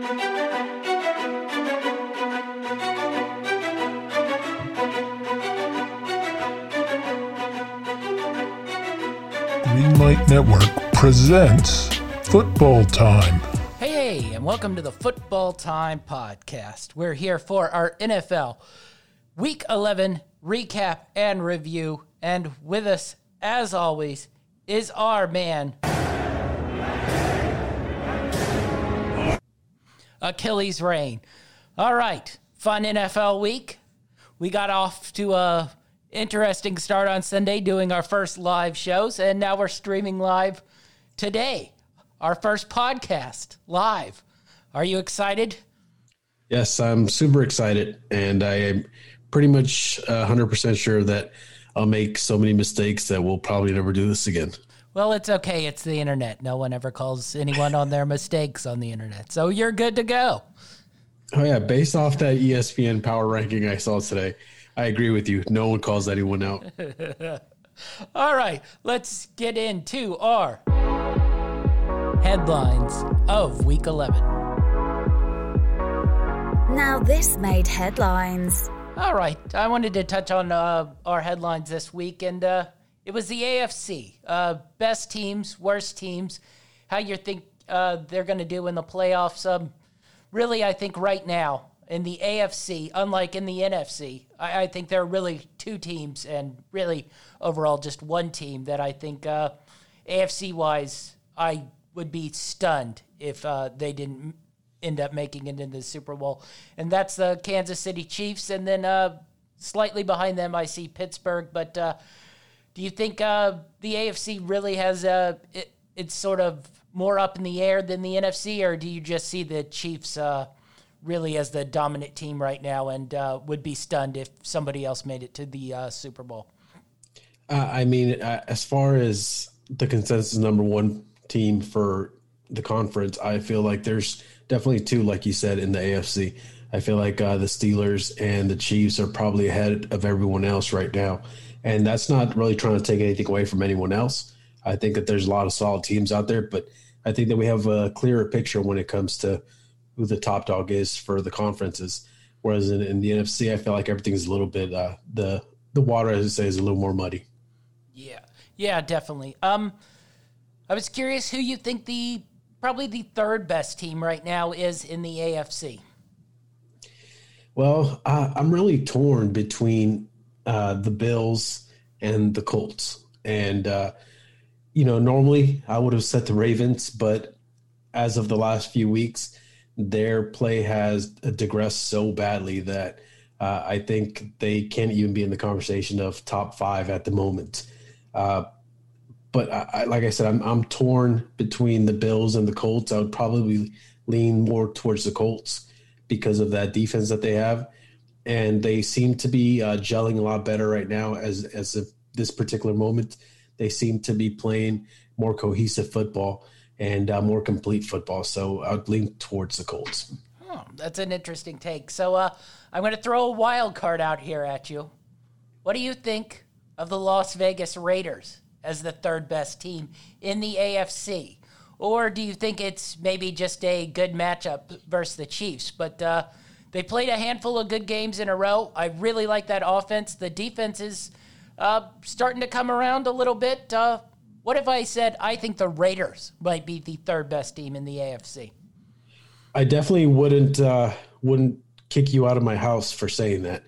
Greenlight Network presents Football Time. Hey, and welcome to the Football Time Podcast. We're here for our NFL Week 11 recap and review. And with us, as always, is our man, Achilles Rain. All right, fun NFL week. We got off to a interesting start on Sunday doing our first live shows, and now we're streaming live today. Our first podcast live. Are you excited? Yes, I'm super excited, and I am pretty much uh, 100% sure that I'll make so many mistakes that we'll probably never do this again. Well, it's okay. It's the internet. No one ever calls anyone on their mistakes on the internet. So you're good to go. Oh, yeah. Based off that ESPN power ranking I saw today, I agree with you. No one calls anyone out. All right, let's get into our headlines of week 11. Now, this made headlines. All right, I wanted to touch on uh, our headlines this week, and uh, it was the AFC. Uh, best teams, worst teams, how you think uh, they're going to do in the playoffs. Um, really, I think right now in the AFC, unlike in the NFC, I, I think there are really two teams, and really overall just one team that I think uh, AFC wise, I would be stunned if uh, they didn't end up making it into the Super Bowl, and that's the Kansas City Chiefs. And then uh, slightly behind them, I see Pittsburgh. But uh, do you think uh, the AFC really has uh, it, it's sort of more up in the air than the NFC, or do you just see the Chiefs uh, really as the dominant team right now, and uh, would be stunned if somebody else made it to the uh, Super Bowl? I mean, as far as the consensus number one team for the conference, I feel like there's definitely two, like you said, in the AFC. I feel like the Steelers and the Chiefs are probably ahead of everyone else right now. And that's not really trying to take anything away from anyone else. I think that there's a lot of solid teams out there, but I think that we have a clearer picture when it comes to who the top dog is for the conferences. Whereas in, in the NFC, I feel like everything's a little bit uh, the the water, as I say, is a little more muddy. Yeah, yeah, definitely. Um, I was curious who you think the probably the third best team right now is in the AFC. Well, uh, I'm really torn between uh, the Bills and the Colts, and uh, you know, normally I would have set the Ravens, but as of the last few weeks, their play has digressed so badly that uh, I think they can't even be in the conversation of top five at the moment. Uh, but I, like I said, I'm I'm torn between the Bills and the Colts. I would probably lean more towards the Colts because of that defense that they have, and they seem to be uh, gelling a lot better right now. As as of this particular moment, they seem to be playing more cohesive football and uh, more complete football. So I'd lean towards the Colts. Oh, that's an interesting take. So uh, I'm going to throw a wild card out here at you. What do you think of the Las Vegas Raiders as the third best team in the AFC? Or do you think it's maybe just a good matchup versus the Chiefs? But uh, they played a handful of good games in a row. I really like that offense. The defense is uh, starting to come around a little bit. Uh, what if I said I think the Raiders might be the third best team in the AFC? I definitely wouldn't uh, wouldn't kick you out of my house for saying that,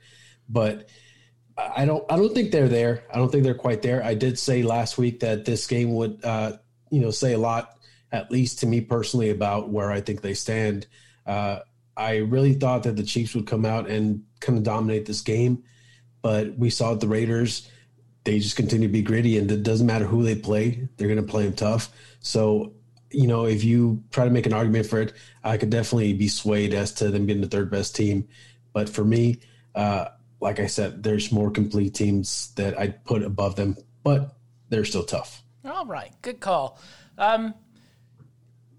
but I don't I don't think they're there. I don't think they're quite there. I did say last week that this game would uh, you know say a lot, at least to me personally, about where I think they stand. Uh, I really thought that the Chiefs would come out and kind of dominate this game, but we saw the Raiders. They just continue to be gritty, and it doesn't matter who they play; they're going to play them tough. So you know, if you try to make an argument for it, I could definitely be swayed as to them being the third best team. But for me, uh, like I said, there's more complete teams that I'd put above them, but they're still tough. All right, good call. Um,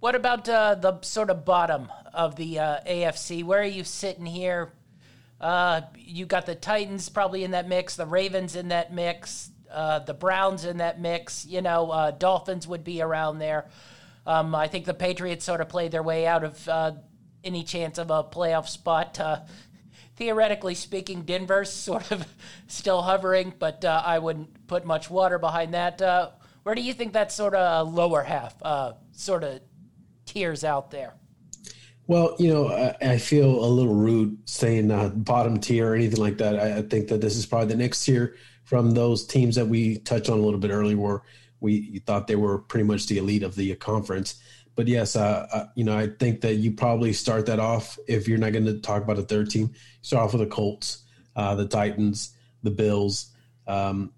what about uh, the sort of bottom of the uh, AFC? Where are you sitting here? Uh, you got the Titans probably in that mix, the Ravens in that mix, uh, the Browns in that mix. You know, uh, Dolphins would be around there. Um, I think the Patriots sort of played their way out of uh, any chance of a playoff spot. Theoretically speaking, Denver's sort of still hovering, but I wouldn't put much water behind that. Where do you think that sort of lower half sort of tiers out there? Well, you know, I, I, feel a little rude saying uh, bottom tier or anything like that. I, I, think that this is probably the next tier from those teams that we touched on a little bit earlier, where we thought they were pretty much the elite of the conference. But yes, uh, uh, you know, I think that you probably start that off if you're not going to talk about a third team. Start off with the Colts, uh, the Titans, the Bills. Um,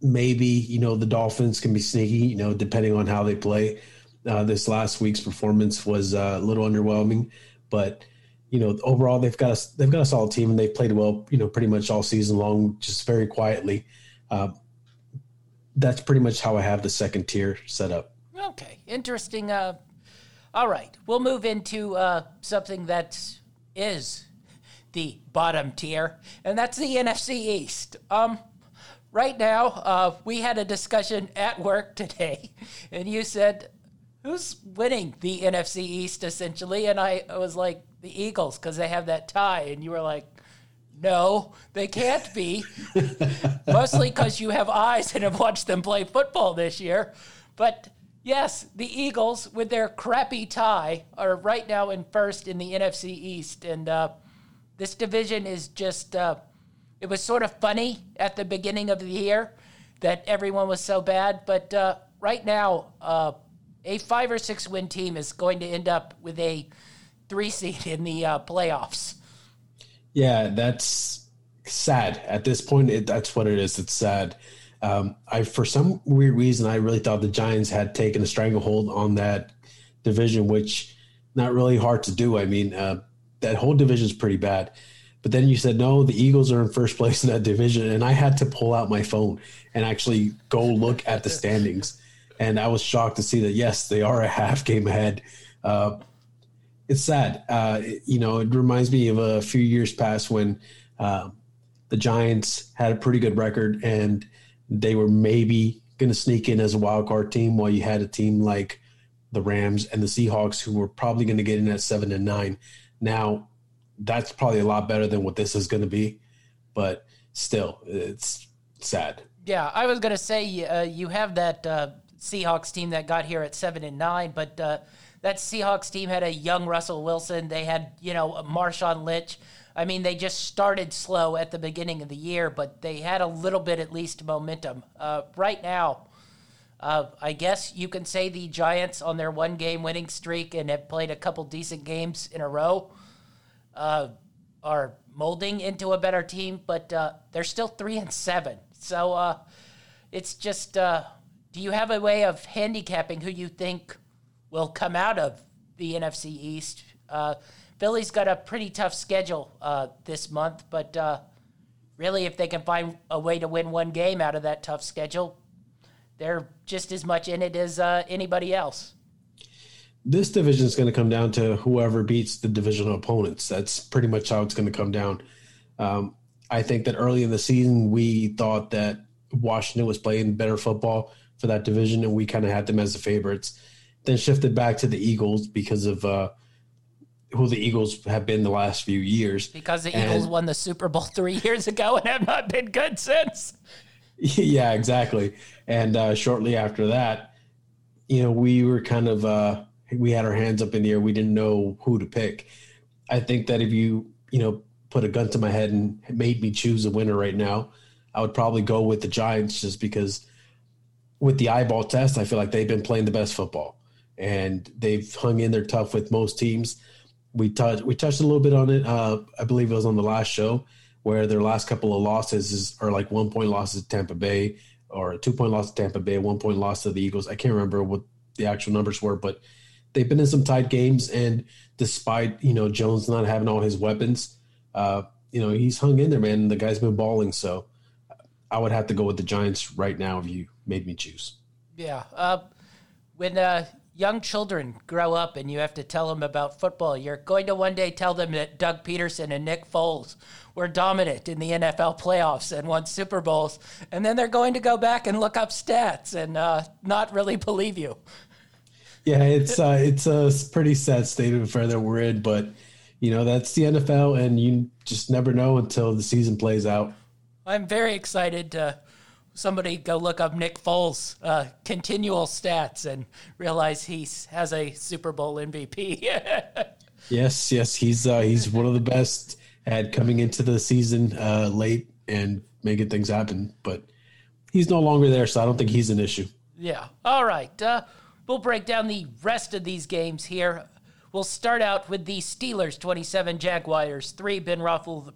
maybe you know the Dolphins can be sneaky, you know, depending on how they play. Uh, this last week's performance was uh, a little underwhelming, but you know overall they've got a they've got a solid team and they've played well, you know, pretty much all season long, just very quietly. Uh, that's pretty much how I have the second tier set up. Okay, interesting. Uh, all right, we'll move into uh, something that is the bottom tier, and that's the NFC East. Um, right now, uh, we had a discussion at work today, and you said, "Who's winning the NFC East?" Essentially, and I was like, "The Eagles," because they have that tie, and you were like. No, they can't be. Mostly because you have eyes and have watched them play football this year. But Yes, the Eagles, with their crappy tie, are right now in first in the NFC East. And uh, this division is just, uh, it was sort of funny at the beginning of the year that everyone was so bad. But uh, right now, uh, a five or six win team is going to end up with a three seed in the uh, playoffs. Yeah, that's sad. At this point, it, that's what it is. It's sad. Um, I for some weird reason I really thought the Giants had taken a stranglehold on that division, which not really hard to do. I mean, uh, that whole division is pretty bad. But then you said no, the Eagles are in first place in that division, and I had to pull out my phone and actually go look at the standings, and I was shocked to see that yes, they are a half game ahead. Uh, it's sad, uh, you know. It reminds me of a few years past when uh, the Giants had a pretty good record and they were maybe going to sneak in as a wild card team while you had a team like the Rams and the Seahawks who were probably going to get in at seven and nine. Now, that's probably a lot better than what this is going to be, but still, it's sad. Yeah, I was going to say uh, you have that uh, Seahawks team that got here at seven and nine, but uh, that Seahawks team had a young Russell Wilson. They had you know Marshawn Lynch I mean, they just started slow at the beginning of the year, but they had a little bit at least momentum. Uh, right now, uh, I guess you can say the Giants on their one game winning streak and have played a couple decent games in a row uh, are molding into a better team, but uh, they're still three and seven. So uh, it's just, uh, do you have a way of handicapping who you think will come out of the NFC East? Philly's got a pretty tough schedule uh, this month, but uh, really, if they can find a way to win one game out of that tough schedule, they're just as much in it as uh, anybody else. This division is going to come down to whoever beats the divisional opponents. That's pretty much how it's going to come down. Um, I think that early in the season, we thought that Washington was playing better football for that division, and we kind of had them as the favorites. Then shifted back to the Eagles because of uh, who the Eagles have been the last few years. Because the Eagles won the Super Bowl three years ago and have not been good since. Yeah, exactly. And uh, shortly after that, you know, we were kind of uh, we had our hands up in the air. We didn't know who to pick. I think that if you you know put a gun to my head and made me choose a winner right now, I would probably go with the Giants just because with the eyeball test, I feel like they've been playing the best football and they've hung in there tough with most teams we touched we touched a little bit on it. Uh, I believe it was on the last show where their last couple of losses is, are like one point losses to Tampa Bay or a two point loss to Tampa Bay, one point loss to the Eagles. I can't remember what the actual numbers were, but they've been in some tight games. And despite you know Jones not having all his weapons, uh, you know he's hung in there, man. The guy's been balling. So I would have to go with the Giants right now if you made me choose. Yeah. Uh, when uh, young children grow up and you have to tell them about football, you're going to one day tell them that Doug Pederson and Nick Foles were dominant in the NFL playoffs and won Super Bowls, and then they're going to go back and look up stats and uh, not really believe you. yeah, it's uh, it's a pretty sad state of affair that we're in, but you know that's the NFL, and you just never know until the season plays out. I'm very excited to somebody go look up Nick Foles' uh, continual stats and realize he has a Super Bowl MVP. yes, yes, he's uh, he's one of the best at coming into the season uh, late and making things happen, but he's no longer there, so I don't think he's an issue. Yeah. All right. Uh, we'll break down the rest of these games here. We'll start out with the Steelers 27, Jaguars 3. Ben Roethlisberger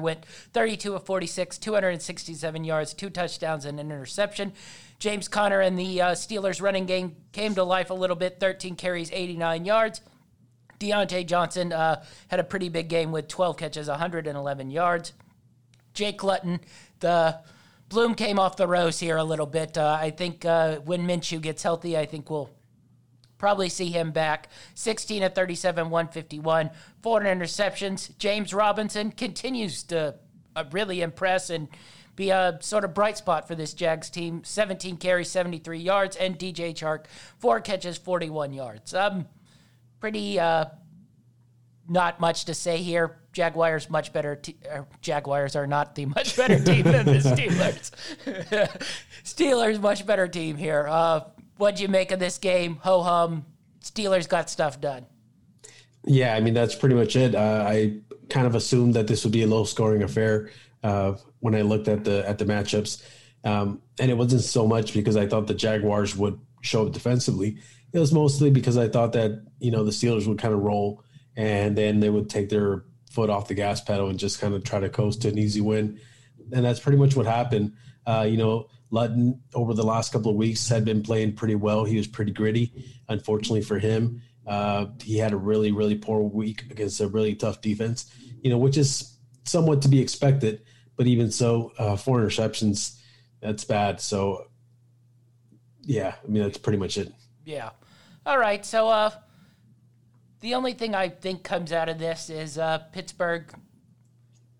went 32 of 46, 267 yards, two touchdowns, and an interception. James Conner and the uh, Steelers running game came to life a little bit 13 carries, 89 yards. Diontae Johnson uh, had a pretty big game with 12 catches, 111 yards. Jake Luton, the Bloom came off the rose here a little bit. Uh, I think uh, when Minshew gets healthy, I think we'll probably see him back. 16 at 37, 151, four interceptions. James Robinson continues to uh, really impress and be a sort of bright spot for this Jags team. 17 carries, 73 yards, and DJ Chark, four catches, 41 yards. Um, pretty uh, not much to say here. Jaguars much better. Te- uh, Jaguars are not the much better team than the Steelers. Steelers much better team here. Uh, what'd you make of this game? Ho hum. Steelers got stuff done. Yeah, I mean that's pretty much it. Uh, I kind of assumed that this would be a low scoring affair uh, when I looked at the at the matchups, um, and it wasn't so much because I thought the Jaguars would show up defensively. It was mostly because I thought that you know the Steelers would kind of roll and then they would take their foot off the gas pedal and just kind of try to coast to an easy win. And that's pretty much what happened. Uh, you know, Luton over the last couple of weeks had been playing pretty well. He was pretty gritty. Unfortunately for him, uh, he had a really, really poor week against a really tough defense, you know, which is somewhat to be expected. But even so, uh, four interceptions, that's bad. So, yeah, I mean, that's pretty much it. Yeah. All right. So, uh, the only thing I think comes out of this is uh, Pittsburgh.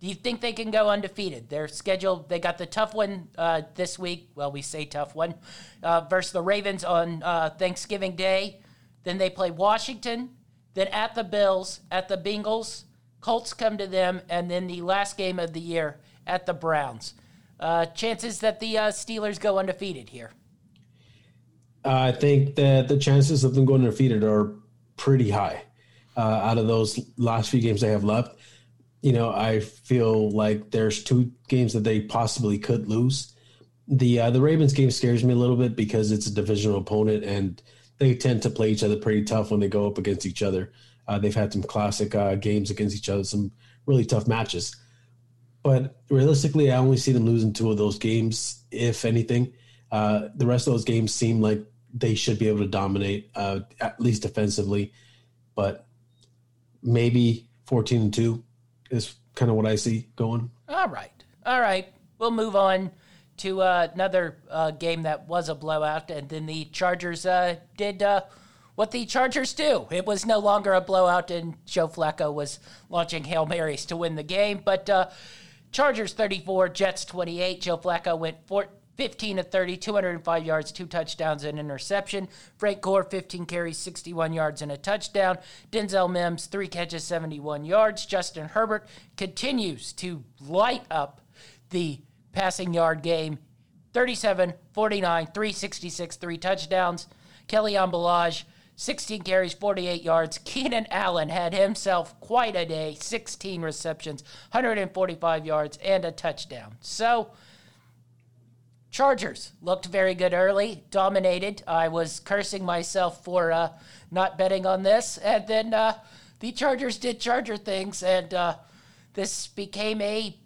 Do you think they can go undefeated? They're scheduled. They got the tough one uh, this week. Well, we say tough one uh, versus the Ravens on uh, Thanksgiving Day. Then they play Washington. Then at the Bills, at the Bengals, Colts come to them, and then the last game of the year at the Browns. Uh, chances that the uh, Steelers go undefeated here. I think that the chances of them going undefeated are pretty high uh, out of those last few games they have left. You know, I feel like there's two games that they possibly could lose. The uh, the Ravens game scares me a little bit because it's a divisional opponent and they tend to play each other pretty tough when they go up against each other. Uh, they've had some classic uh, games against each other, some really tough matches. But realistically, I only see them losing two of those games, if anything. Uh, the rest of those games seem like they should be able to dominate, uh, at least defensively. But maybe 14 and 2 is kind of what I see going. All right. All right. We'll move on to uh, another uh, game that was a blowout, and then the Chargers uh, did uh, what the Chargers do. It was no longer a blowout, and Joe Flacco was launching Hail Marys to win the game. But uh, Chargers 34, Jets 28. Joe Flacco went 14. 15 to 30, 205 yards, two touchdowns, and interception. Frank Gore, 15 carries, 61 yards, and a touchdown. Denzel Mims, three catches, 71 yards. Justin Herbert continues to light up the passing yard game 37, 49, 366, three touchdowns. Kalen Ballage, 16 carries, 48 yards. Keenan Allen had himself quite a day 16 receptions, 145 yards, and a touchdown. So, Chargers looked very good early, dominated. I was cursing myself for uh, not betting on this. And then uh, the Chargers did Charger things, and uh, this became a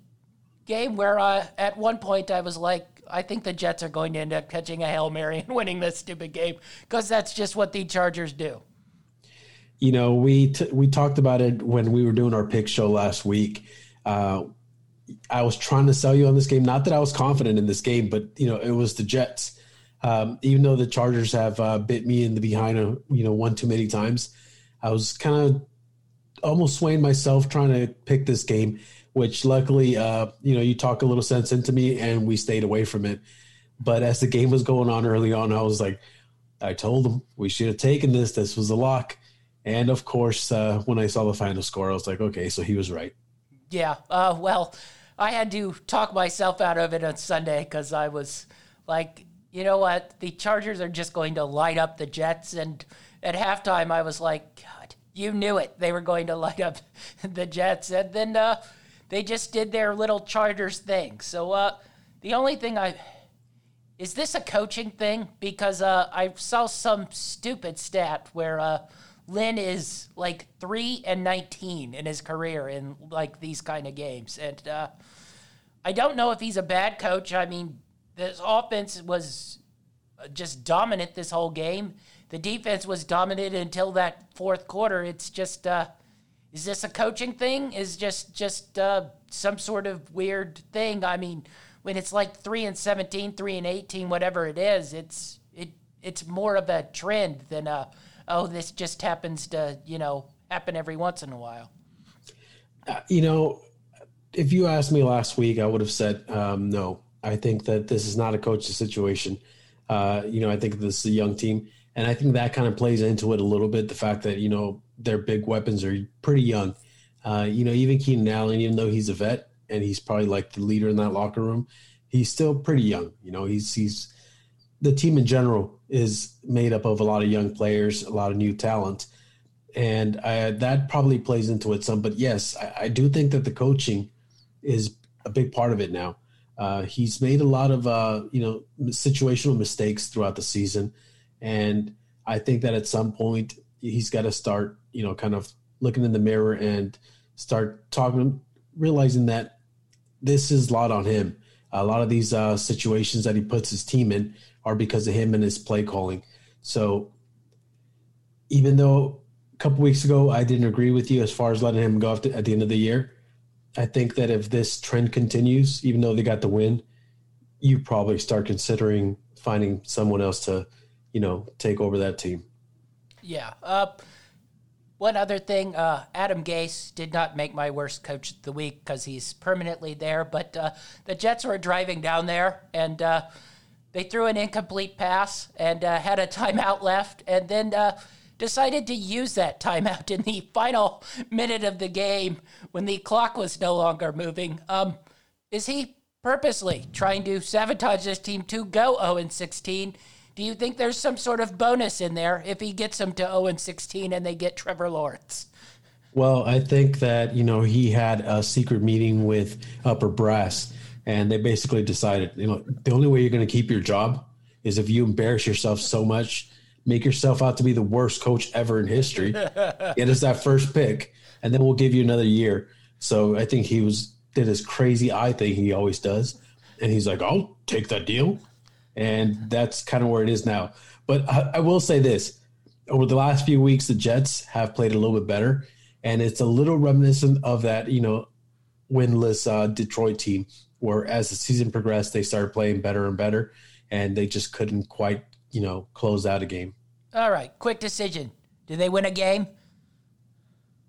game where uh, at one point I was like, I think the Jets are going to end up catching a Hail Mary and winning this stupid game because that's just what the Chargers do. You know, we t- we talked about it when we were doing our pick show last week. I was trying to sell you on this game. Not that I was confident in this game, but you know, it was the Jets. Um, even though the Chargers have uh, bit me in the behind, uh, you know, one too many times, I was kind of almost swaying myself trying to pick this game. Which luckily, uh, you know, you talk a little sense into me, and we stayed away from it. But as the game was going on early on, I was like, I told them we should have taken this. This was a lock. And of course, uh, when I saw the final score, I was like, okay, so he was right. Yeah. Uh, well, I had to talk myself out of it on Sunday because I was like, you know what? The Chargers are just going to light up the Jets. And at halftime, I was like, God, you knew it. They were going to light up the Jets. And then uh, they just did their little Chargers thing. So uh, the only thing I. Is this a coaching thing? Because uh, I saw some stupid stat where uh, Lynn is like three and nineteen in his career in like these kind of games, and uh, I don't know if he's a bad coach. I mean, this offense was just dominant this whole game. The defense was dominant until that fourth quarter. It's just, uh, is this a coaching thing? Is just just uh, some sort of weird thing? I mean, when it's like three and 17, three and eighteen, whatever it is, it's it it's more of a trend than a oh, this just happens to, you know, happen every once in a while? Uh, you know, if you asked me last week, I would have said um, no. I think that this is not a coaching situation. Uh, you know, I think this is a young team, and I think that kind of plays into it a little bit. The fact that you know their big weapons are pretty young. Uh, you know, even Keenan Allen, even though he's a vet and he's probably like the leader in that locker room, he's still pretty young. You know, he's he's the team in general is made up of a lot of young players, a lot of new talent, and I, that probably plays into it some. But yes, I, I, do think that the coaching is a big part of it now. Uh, he's made a lot of uh, you know situational mistakes throughout the season, and I think that at some point he's got to start you know kind of looking in the mirror and start talking, realizing that this is a lot on him. A lot of these uh, situations that he puts his team in are because of him and his play calling. So even though a couple weeks ago I didn't agree with you as far as letting him go at the end of the year, I think that if this trend continues, even though they got the win, you probably start considering finding someone else to, you know, take over that team. Yeah. Uh, one other thing, uh, Adam Gase did not make my worst coach of the week because he's permanently there, but uh, the Jets were driving down there and uh, they threw an incomplete pass and uh, had a timeout left, and then uh, decided to use that timeout in the final minute of the game when the clock was no longer moving. Um, is he purposely trying to sabotage this team to go 0 16? Do you think there's some sort of bonus in there if he gets them to 0 16 and they get Trevor Lawrence? Well, I think that you know he had a secret meeting with upper brass and they basically decided, you know, the only way you're going to keep your job is if you embarrass yourself so much, make yourself out to be the worst coach ever in history, get us that first pick, and then we'll give you another year. So I think he was did his crazy eye thing he always does, and he's like, "I'll take that deal," and that's kind of where it is now. But I, I will say this: over the last few weeks, the Jets have played a little bit better, and it's a little reminiscent of that, you know, winless uh, Detroit team where as the season progressed, they started playing better and better, and they just couldn't quite, you know, close out a game. All right, quick decision. Did they win a game?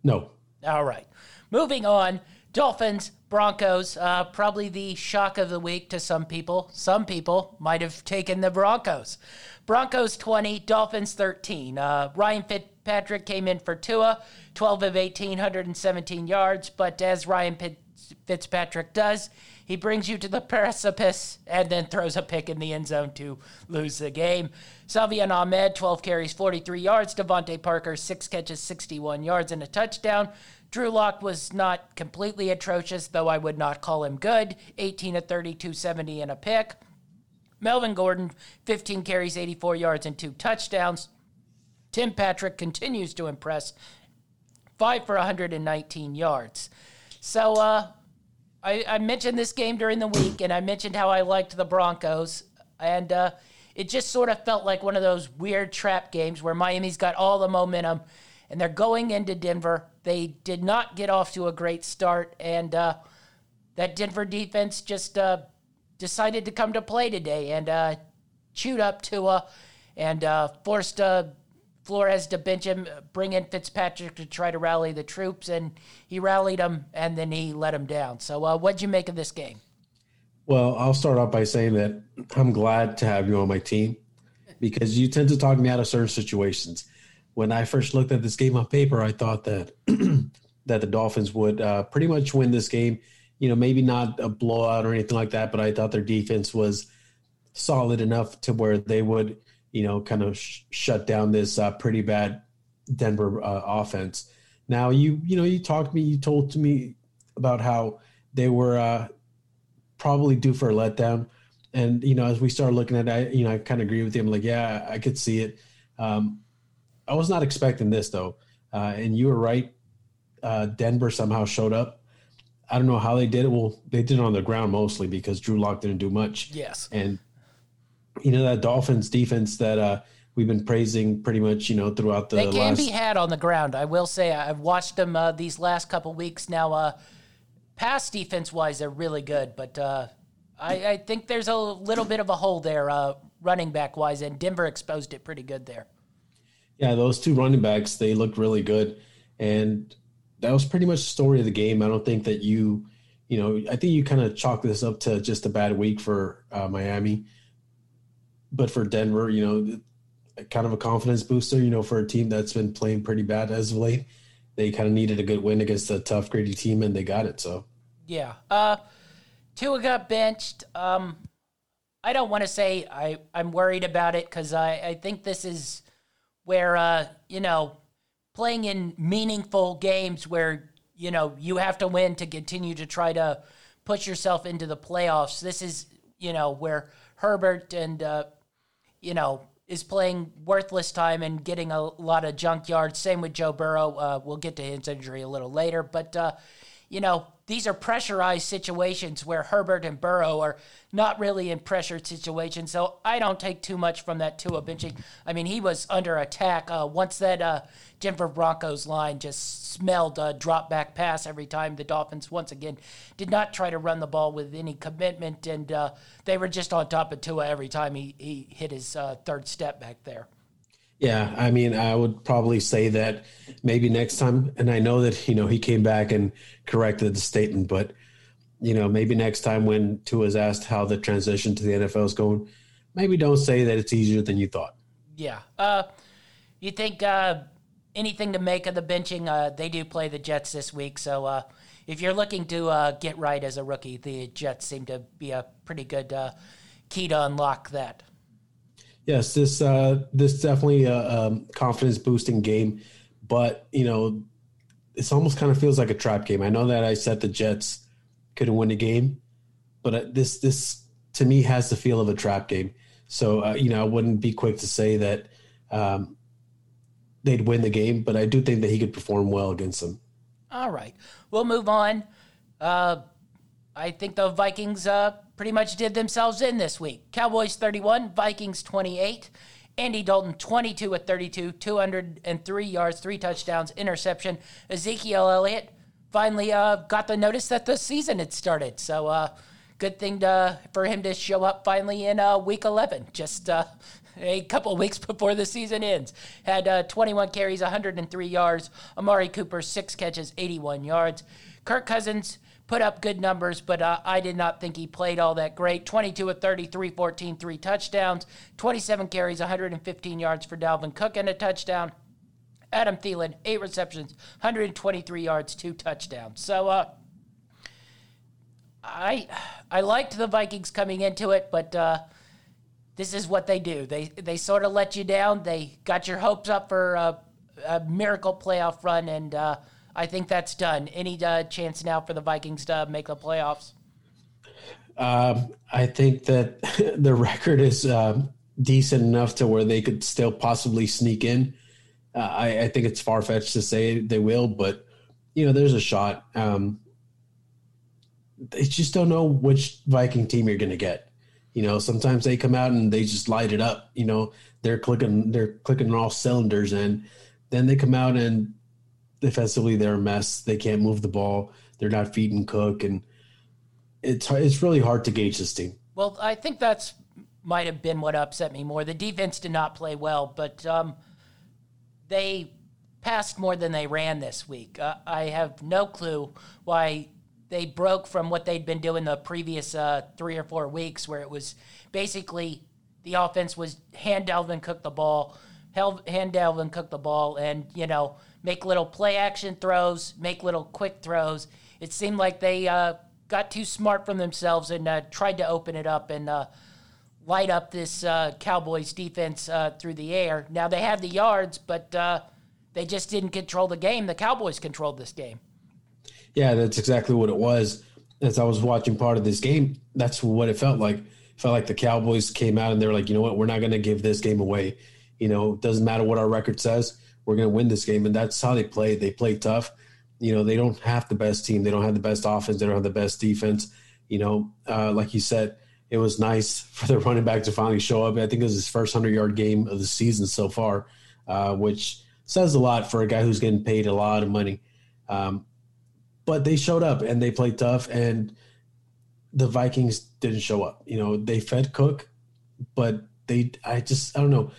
No. All right. Moving on. Dolphins, Broncos, uh, probably the shock of the week to some people. Some people might have taken the Broncos. Broncos 20, Dolphins 13. Uh, Ryan Fitzpatrick came in for Tua, 12 of 18, 117 yards. But as Ryan Fitzpatrick does, he brings you to the precipice and then throws a pick in the end zone to lose the game. Salvon Ahmed, 12 carries, 43 yards. DeVante Parker, 6 catches, 61 yards, and a touchdown. Drew Lock was not completely atrocious, though I would not call him good. 18 of 30, 270 and a pick. Melvin Gordon, 15 carries, 84 yards, and two touchdowns. Tim Patrick continues to impress, 5 for 119 yards. So, uh, I, I mentioned this game during the week, and I mentioned how I liked the Broncos, and uh, it just sort of felt like one of those weird trap games where Miami's got all the momentum, and they're going into Denver. They did not get off to a great start, and uh, that Denver defense just uh, decided to come to play today and uh, chewed up Tua and uh, forced uh, Flores to bench him, bring in Fitzpatrick to try to rally the troops, and he rallied them, and then he let them down. So, uh, what'd you make of this game? Well, I'll start off by saying that I'm glad to have you on my team. because you tend to talk me out of certain situations. When I first looked at this game on paper, I thought that that the Dolphins would uh, pretty much win this game. You know, maybe not a blowout or anything like that, but I thought their defense was solid enough to where they would, you know, kind of sh- shut down this uh, pretty bad Denver uh, offense. Now you you know you talked to me, you told to me about how they were uh, probably due for a letdown, and you know as we started looking at it, I, you know I kind of agree with you. I'm like, yeah, I could see it. Um, I was not expecting this though, uh, and you were right. Uh, Denver somehow showed up. I don't know how they did it. Well, they did it on the ground mostly because Drew Lock didn't do much. Yes, and you know that Dolphins defense that uh, we've been praising pretty much you know throughout the. They can last... be had on the ground. I will say I've watched them uh, these last couple weeks now. Uh, pass defense wise, they're really good, but uh, I, I, think there's a little bit of a hole there, uh, running back wise, and Denver exposed it pretty good there. Yeah, those two running backs they looked really good, and that was pretty much the story of the game. I don't think that you, you know, I think you kind of chalk this up to just a bad week for uh, Miami but for Denver, you know, kind of a confidence booster, you know, for a team that's been playing pretty bad as of late. They kind of needed a good win against a tough, gritty team, and they got it. So, yeah. Uh, Tua got benched. Um, I don't want to say I, I'm worried about it because I, I think this is where, uh, you know, playing in meaningful games where, you know, you have to win to continue to try to push yourself into the playoffs. This is, you know, where Herbert and uh, you know, is playing worthless time and getting a lot of junk yards. Same with Joe Burrow. Uh, we'll get to his injury a little later, but uh, you know, these are pressurized situations where Herbert and Burrow are not really in pressure situations. So I don't take too much from that Tua benching. I mean, he was under attack uh, once that uh, Denver Broncos line just smelled a drop back pass every time. The Dolphins once again did not try to run the ball with any commitment, and uh, they were just on top of Tua every time he, he hit his uh, third step back there. Yeah, I mean, I would probably say that maybe next time, and I know that you know he came back and corrected the statement, but you know maybe next time when Tua is asked how the transition to the NFL is going, maybe don't say that it's easier than you thought. Yeah. Uh, you think uh, anything to make of the benching? Uh, they do play the Jets this week, so uh, if you're looking to uh, get right as a rookie, the Jets seem to be a pretty good uh, key to unlock that yes, this uh, this definitely a, a confidence boosting game, but you know, it's almost kind of feels like a trap game. I know that I said the Jets couldn't win the game, but uh, this this to me has the feel of a trap game. So uh, you know, I wouldn't be quick to say that um, they'd win the game, but I do think that he could perform well against them. All right, we'll move on. Uh, I think the Vikings uh, pretty much did themselves in this week. Cowboys 31, Vikings 28. Andy Dalton 22 at 32, 203 yards, three touchdowns, interception. Ezekiel Elliott finally uh, got the notice that the season had started. So uh, good thing to, for him to show up finally in uh, week 11, just uh, a couple weeks before the season ends. Had uh, 21 carries, 103 yards. Amari Cooper, six catches, 81 yards. Kirk Cousins put up good numbers, but uh, I did not think he played all that great. 22 of 30, 314, three touchdowns, 27 carries, 115 yards for Dalvin Cook, and a touchdown. Adam Thielen, eight receptions, 123 yards, two touchdowns. So, uh, I I liked the Vikings coming into it, but uh, this is what they do. They they sort of let you down. They got your hopes up for a, a miracle playoff run, and uh, I think that's done. Any uh, chance now for the Vikings to make the playoffs? Um, I think that the record is um, decent enough to where they could still possibly sneak in. Uh, I, I, think it's far fetched to say they will, but you know, there's a shot. Um, they just don't know which Viking team you're going to get. You know, sometimes they come out and they just light it up. You know, they're clicking, they're clicking on all cylinders, and then they come out and defensively they're a mess. They can't move the ball. They're not feeding Cook, and it's it's really hard to gauge this team. Well, I think that's might have been what upset me more. The defense did not play well, but um, they passed more than they ran this week. Uh, I have no clue why they broke from what they'd been doing the previous uh, three or four weeks, where it was basically the offense was hand Dalvin Cook the ball, hand Dalvin Cook the ball, and you know make little play action throws, make little quick throws. It seemed like they uh, got too smart from themselves and uh, tried to open it up and uh, light up this uh, Cowboys defense uh, through the air. Now they had the yards, but they just didn't control the game. The Cowboys controlled this game. Yeah, that's exactly what it was. As I was watching part of this game, that's what it felt like. It felt like the Cowboys came out and they were like, you know what, we're not going to give this game away. You know, it doesn't matter what our record says, we're going to win this game. And that's how they played. They played tough. You know, they don't have the best team. They don't have the best offense. They don't have the best defense. You know, uh, like you said, it was nice for the running back to finally show up. I think it was his first 100 yard game of the season so far, uh, which says a lot for a guy who's getting paid a lot of money. Um, but they showed up and they played tough, and the Vikings didn't show up. You know, they fed Cook, but they, I just, I don't know.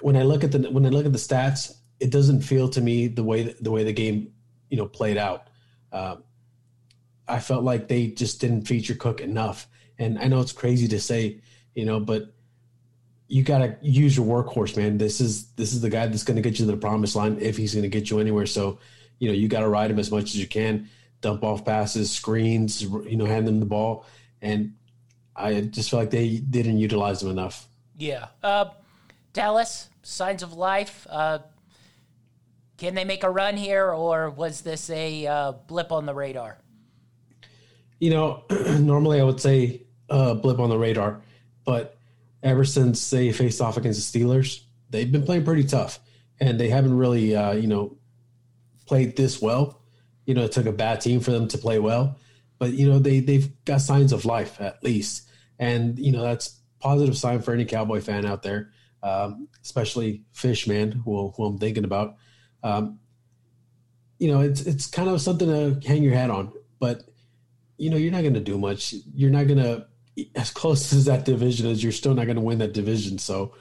When I look at the when I look at the stats, it doesn't feel to me the way the way the game, you know, played out. Um, I felt like they just didn't feature Cook enough. And I know it's crazy to say, you know, but you got to use your workhorse, man. This is this is the guy that's going to get you to the promised line if he's going to get you anywhere. So, you know, you got to ride him as much as you can, dump off passes, screens, you know, hand them the ball, and I just feel like they didn't utilize him enough. Yeah, uh, Dallas signs of life. Uh, can they make a run here, or was this a uh, blip on the radar? You know, normally I would say uh, blip on the radar, but ever since they faced off against the Steelers, they've been playing pretty tough, and they haven't really, uh, you know, played this well. You know, it took a bad team for them to play well, but you know they they've got signs of life at least, and you know that's positive sign for any Cowboy fan out there, um, especially Fishman, who, who I'm thinking about. Um, you know, it's it's kind of something to hang your hat on, but you know, you're not going to do much. You're not going to as close as that division is, you're still not going to win that division. So,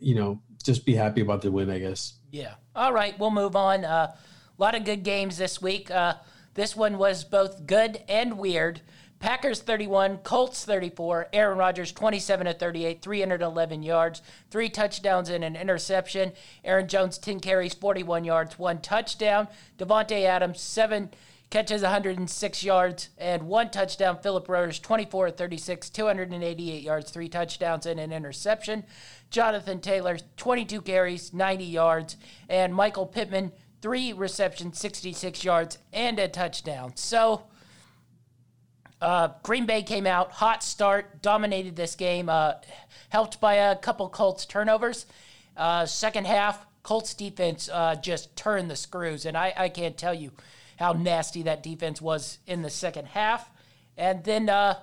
you know, just be happy about the win, I guess. Yeah. All right, we'll move on. A uh, lot of good games this week. Uh, this one was both good and weird. Packers 31, Colts 34, Aaron Rodgers 27 to 38, 311 yards, three touchdowns and an interception. Aaron Jones 10 carries, 41 yards, one touchdown. Davante Adams 7 catches 106 yards and one touchdown. Philip Rivers, 24 36, 288 yards, three touchdowns and an interception. Jonathan Taylor, 22 carries, 90 yards, and Michael Pittman, three receptions, 66 yards, and a touchdown. So, uh, Green Bay came out, hot start, dominated this game, uh, helped by a couple Colts turnovers. Uh, second half, Colts defense uh, just turned the screws, and I, I can't tell you how nasty that defense was in the second half. And then uh,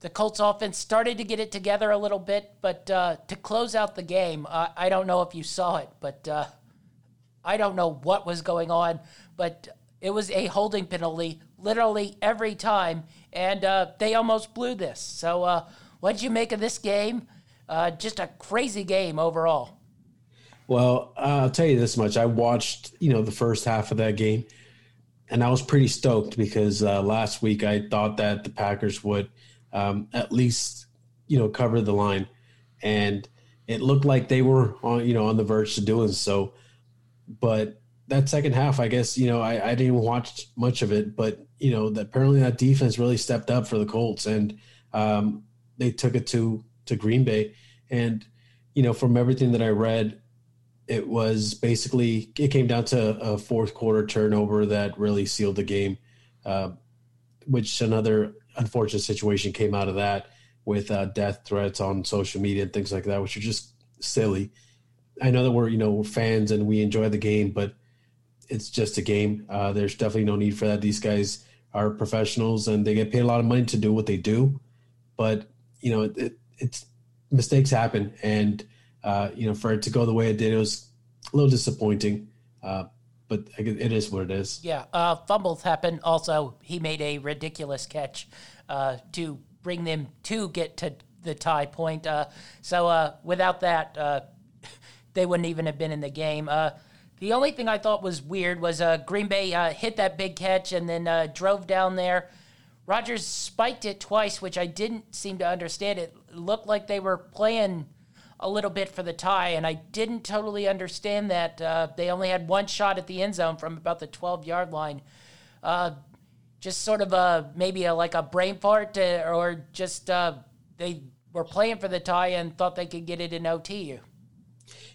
the Colts offense started to get it together a little bit, but uh, to close out the game, I don't know if you saw it, but I don't know what was going on, but it was a holding penalty literally every time, and uh, they almost blew this. So, uh, what did you make of this game? just a crazy game overall. Well, I'll tell you this much: I watched, you know, the first half of that game and I was pretty stoked because uh, last week I thought that the Packers would um, at least you know cover the line, and it looked like they were on you know on the verge to doing so. But that second half, I guess you know I, I didn't watch much of it, but you know that apparently that defense really stepped up for the Colts, and um, they took it to to Green Bay, and you know from everything that I read it was basically it came down to a fourth quarter turnover that really sealed the game, uh, which another unfortunate situation came out of that with uh, death threats on social media and things like that, which are just silly. I know that we're you know we're fans and we enjoy the game, but it's just a game. Uh, there's definitely no need for that. These guys are professionals and they get paid a lot of money to do what they do, but you know it, it's mistakes happen and uh, you know, for it to go the way it did, it was a little disappointing. Uh, but it is what it is. Yeah, uh, fumbles happen. Also, he made a ridiculous catch uh, to bring them to get to the tie point. Uh, so uh, without that, they wouldn't even have been in the game. Uh, the only thing I thought was weird was Green Bay hit that big catch and then drove down there. Rodgers spiked it twice, which I didn't seem to understand. It looked like they were playing a little bit for the tie, and I didn't totally understand that. Uh, they only had one shot at the end zone from about the 12 yard line. Uh, just sort of a maybe a, like a brain fart, uh, or just uh, they were playing for the tie and thought they could get it in OT.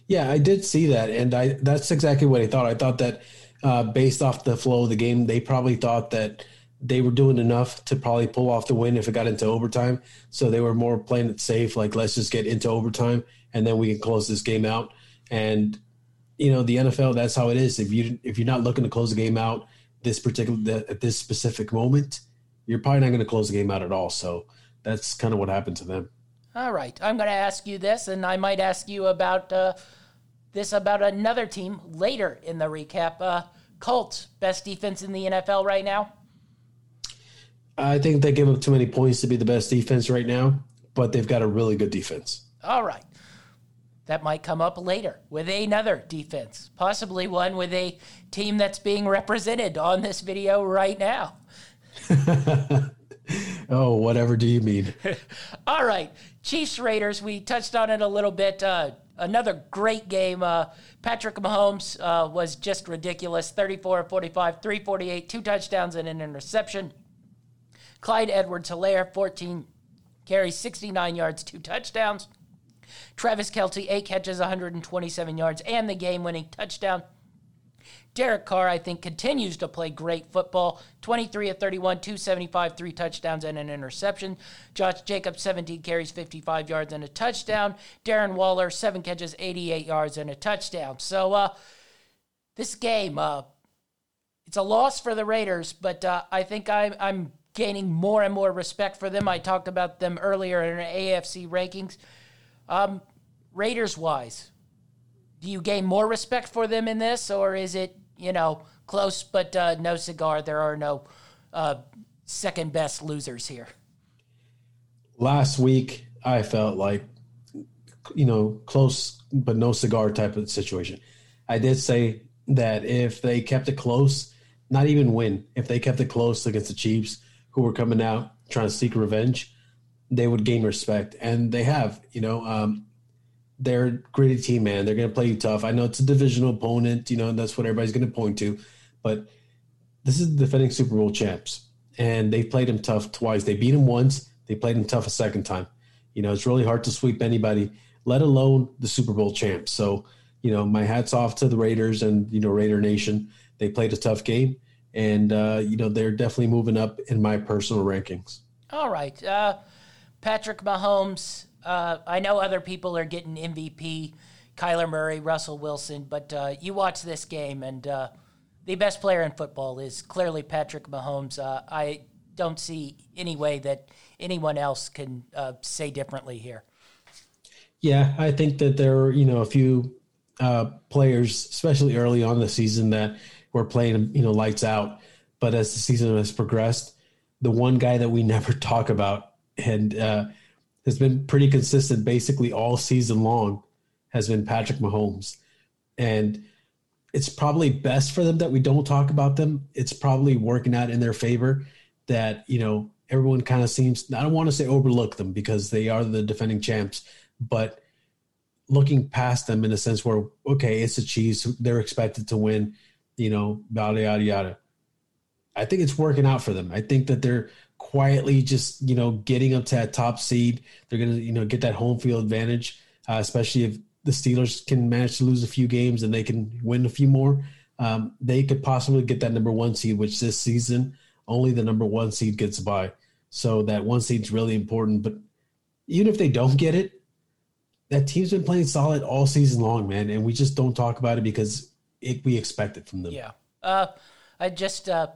Yeah, I did see that, and I that's exactly what I thought. I thought that uh, based off the flow of the game, they probably thought that they were doing enough to probably pull off the win if it got into overtime. So they were more playing it safe, like let's just get into overtime and then we can close this game out. And you know, the NFL, that's how it is. If you if you're not looking to close the game out this particular at this specific moment, you're probably not going to close the game out at all. So that's kind of what happened to them. All right, I'm going to ask you this, and I might ask you about uh, this about another team later in the recap. Uh, Colts, best defense in the NFL right now. I think they give up too many points to be the best defense right now, but they've got a really good defense. All right. That might come up later with another defense, possibly one with a team that's being represented on this video right now. oh, whatever do you mean? All right. Chiefs Raiders, we touched on it a little bit. Uh, another great game. Uh, Patrick Mahomes uh, was just ridiculous 34 45, 348, two touchdowns and an interception. Clyde Edwards Helaire, 14 carries, 69 yards, two touchdowns. Travis Kelce, eight catches, 127 yards, and the game winning touchdown. Derek Carr, I think, continues to play great football. 23 of 31, 275, three touchdowns, and an interception. Josh Jacobs, 17 carries, 55 yards, and a touchdown. Darren Waller, seven catches, 88 yards, and a touchdown. So, uh, this game, uh, it's a loss for the Raiders, but uh, I think I'm, I'm gaining more and more respect for them. I talked about them earlier in our AFC rankings. Um, Raiders wise, do you gain more respect for them in this, or is it, you know, close but uh, no cigar? There are no uh, second best losers here. Last week, I felt like, you know, close but no cigar type of situation. I did say that if they kept it close, not even win, if they kept it close against the Chiefs, who were coming out trying to seek revenge, they would gain respect, and they have. You know, um, they're a gritty team, man. They're going to play you tough. I know it's a divisional opponent. You know, that's what everybody's going to point to, but this is the defending Super Bowl champs, and they played them tough twice. They beat them once. They played them tough a second time. You know, it's really hard to sweep anybody, let alone the Super Bowl champs. So, you know, my hats off to the Raiders and you know Raider Nation. They played a tough game, and uh, you know they're definitely moving up in my personal rankings. All right, uh, Patrick Mahomes. Uh, I know other people are getting MVP, Kyler Murray, Russell Wilson, but uh, you watch this game, and uh, the best player in football is clearly Patrick Mahomes. Uh, I don't see any way that anyone else can say differently here. Yeah, I think that there are you know a few players, especially early on the season, that were playing, you know, lights out. But as the season has progressed, the one guy that we never talk about and uh, has been pretty consistent basically all season long has been Patrick Mahomes. And it's probably best for them that we don't talk about them. It's probably working out in their favor that, you know, everyone kind of seems, I don't want to say overlook them because they are the defending champs, but looking past them in a sense where, okay, it's the Chiefs, they're expected to win you know, yada yada yada. I think it's working out for them. I think that they're quietly just you know getting up to that top seed. They're gonna you know get that home field advantage, uh, especially if the Steelers can manage to lose a few games and they can win a few more. Um, they could possibly get that number one seed, which this season only the number one seed gets by. So that one seed's really important. But even if they don't get it, that team's been playing solid all season long, man, and we just don't talk about it because it, we expect it from them. Yeah. Uh, I just uh,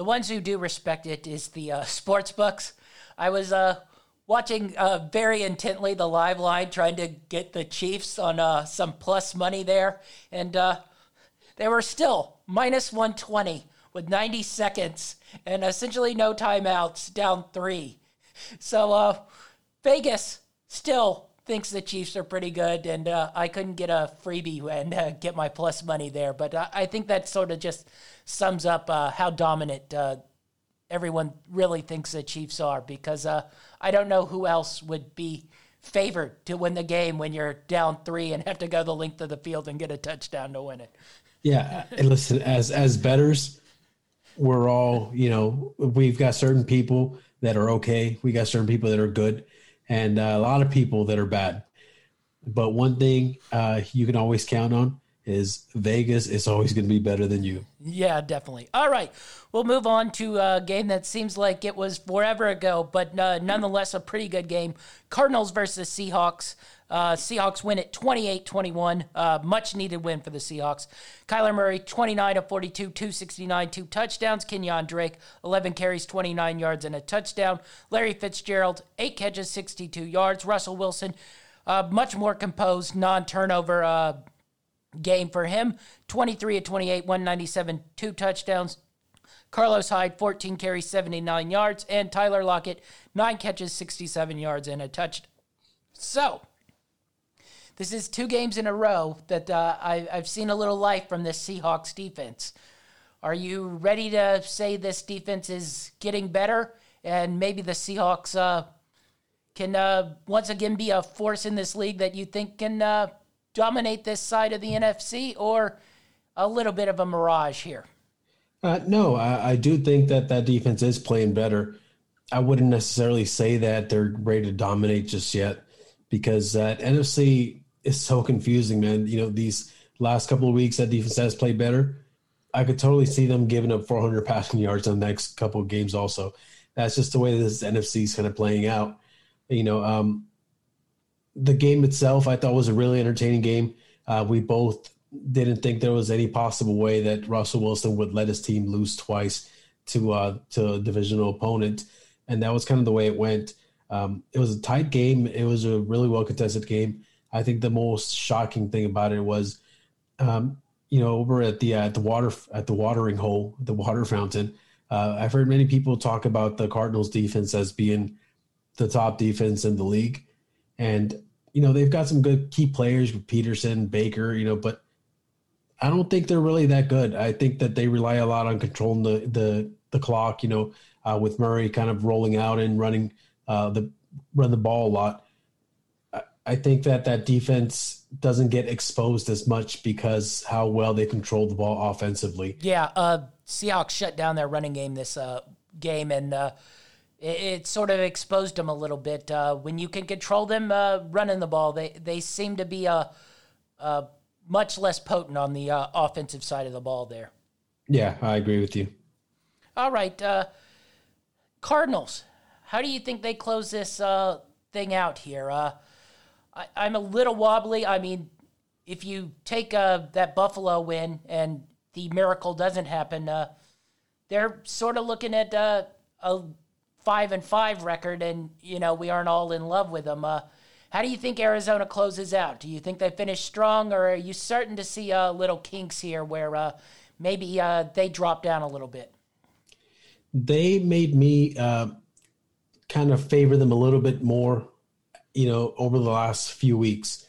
the ones who do respect it is the uh, sports books. I was uh, watching uh, very intently the live line, trying to get the Chiefs on uh, some plus money there, and uh, they were still minus one twenty with ninety seconds and essentially no timeouts, down three. So uh, Vegas still thinks the Chiefs are pretty good, and uh, I couldn't get a freebie and uh, get my plus money there. But I, I think that's sort of just sums up uh, how dominant uh, everyone really thinks the Chiefs are, because uh, I don't know who else would be favored to win the game when you're down three and have to go the length of the field and get a touchdown to win it. Yeah, and listen, as as betters, we're all you know we've got certain people that are okay, we got certain people that are good, and uh, a lot of people that are bad. But one thing uh, you can always count on is Vegas is always going to be better than you. Yeah, definitely. All right, we'll move on to a game that seems like it was forever ago, but uh, nonetheless a pretty good game. Cardinals versus Seahawks. Uh, Seahawks win at 28 21. Uh, much needed win for the Seahawks. Kyler Murray, 29 of 42, 269, two touchdowns. Kenyon Drake, 11 carries, 29 yards, and a touchdown. Larry Fitzgerald, eight catches, 62 yards. Russell Wilson, uh, much more composed, non turnover uh, game for him 23 of 28, 197, two touchdowns. Carlos Hyde, 14 carries, 79 yards, and Tyler Lockett, nine catches, 67 yards, and a touchdown. So, this is two games in a row that uh, I, I've seen a little life from this Seahawks defense. Are you ready to say this defense is getting better and maybe the Seahawks uh, can uh, once again be a force in this league that you think can uh, dominate this side of the NFC or a little bit of a mirage here? Uh, no, I, I, do think that that defense is playing better. I wouldn't necessarily say that they're ready to dominate just yet because that NFC is so confusing, man. You know, these last couple of weeks that defense has played better. I could totally see them giving up 400 passing yards on the next couple of games. Also, that's just the way this NFC is kind of playing out. You know, um, the game itself, I thought was a really entertaining game. Uh, we both didn't think there was any possible way that Russell Wilson would let his team lose twice to uh, to a divisional opponent, and that was kind of the way it went. Um, it was a tight game. It was a really well contested game. I think the most shocking thing about it was, um, you know, over at the at the water at the watering hole, the water fountain. Uh, I've heard many people talk about the Cardinals defense as being the top defense in the league, and you know they've got some good key players with Peterson, Baker, you know, but I don't think they're really that good. I think that they rely a lot on controlling the the the clock. You know, uh, with Murray kind of rolling out and running uh, the run the ball a lot. I, I think that that defense doesn't get exposed as much because how well they control the ball offensively. Yeah, uh, Seahawks shut down their running game this uh, game, and uh, it, it, sort of exposed them a little bit. Uh, when you can control them uh, running the ball, they they seem to be a, a much less potent on the uh, offensive side of the ball there. Yeah, I agree with you. All right, uh, Cardinals. How do you think they close this uh, thing out here? Uh, I, am a little wobbly. I mean, if you take uh, that Buffalo win and the miracle doesn't happen, uh, they're sort of looking at a five and five record, and you know we aren't all in love with them. How do you think Arizona closes out? Do you think they finish strong, or are you starting to see uh, little kinks here where uh, maybe uh, they drop down a little bit? They made me uh, kind of favor them a little bit more, you know, over the last few weeks.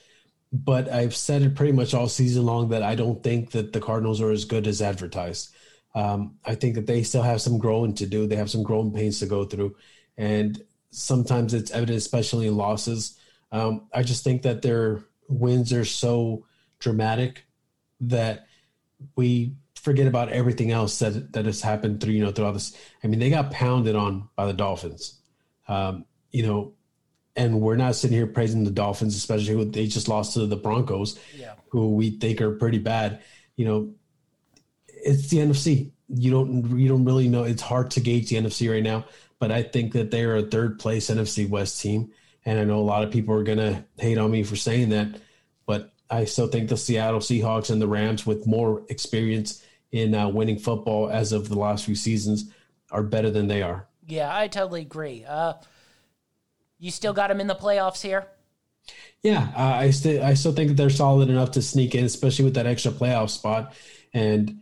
But I've said it pretty much all season long that I don't think that the Cardinals are as good as advertised. Um, I think that they still have some growing to do. They have some growing pains to go through, and sometimes it's evident, especially in losses um, I just think that their wins are so dramatic that we forget about everything else that that has happened through you know throughout this. I mean, they got pounded on by the Dolphins, um, you know, and we're not sitting here praising the Dolphins, especially who they just lost to the Broncos, yeah. who we think are pretty bad. You know, it's the NFC. You don't you don't really know. It's hard to gauge the NFC right now, but I think that they are a third place NFC West team. And I know a lot of people are going to hate on me for saying that, but I still think the Seattle Seahawks and the Rams, with more experience in uh, winning football as of the last few seasons, are better than they are. Yeah, I totally agree. Uh, you still got them in the playoffs here? Yeah, uh, I still I still think that they're solid enough to sneak in, especially with that extra playoff spot. And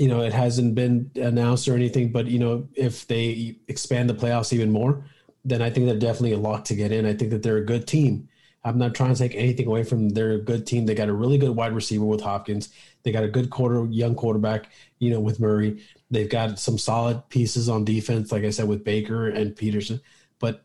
you know, it hasn't been announced or anything, but you know, if they expand the playoffs even more, then I think they're definitely a lock to get in. I think that they're a good team. I'm not trying to take anything away from a good team. They got a really good wide receiver with Hopkins. They got a good quarter young quarterback, you know, with Murray. They've got some solid pieces on defense, like I said, with Baker and Peterson. But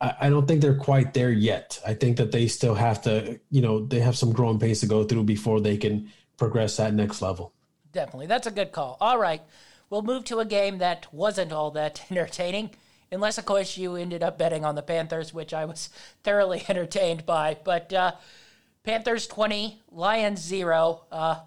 I, I don't think they're quite there yet. I think that they still have to, you know, they have some growing pains to go through before they can progress that next level. Definitely. That's a good call. All right. We'll move to a game that wasn't all that entertaining, unless, of course, you ended up betting on the Panthers, which I was thoroughly entertained by. But uh, Panthers 20, Lions 0. Uh,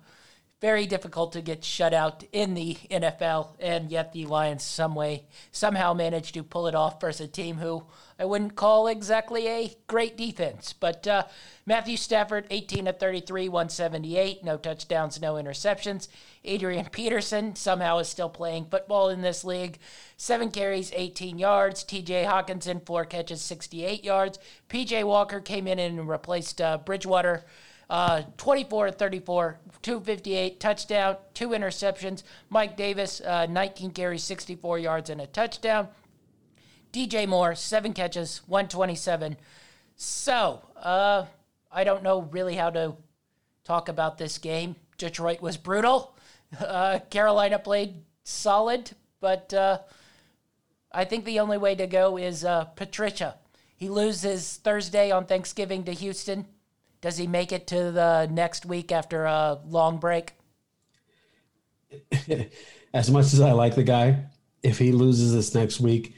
very difficult to get shut out in the NFL, and yet the Lions some way somehow managed to pull it off versus a team who I wouldn't call exactly a great defense. But uh, Matthew Stafford, 18 to 33, 178, no touchdowns, no interceptions. Adrian Peterson somehow is still playing football in this league. Seven carries, 18 yards. TJ Hockenson, four catches, 68 yards. PJ Walker came in and replaced uh, Bridgewater. Uh, 24 34, 258, touchdown, two interceptions. Mike Davis, uh, 19 carries, 64 yards, and a touchdown. DJ Moore, seven catches, 127. So, uh, I don't know really how to talk about this game. Detroit was brutal. Uh, Carolina played solid, but uh, I think the only way to go is uh, Patricia. He loses Thursday on Thanksgiving to Houston. Does he make it to the next week after a long break? as much as I like the guy, if he loses this next week,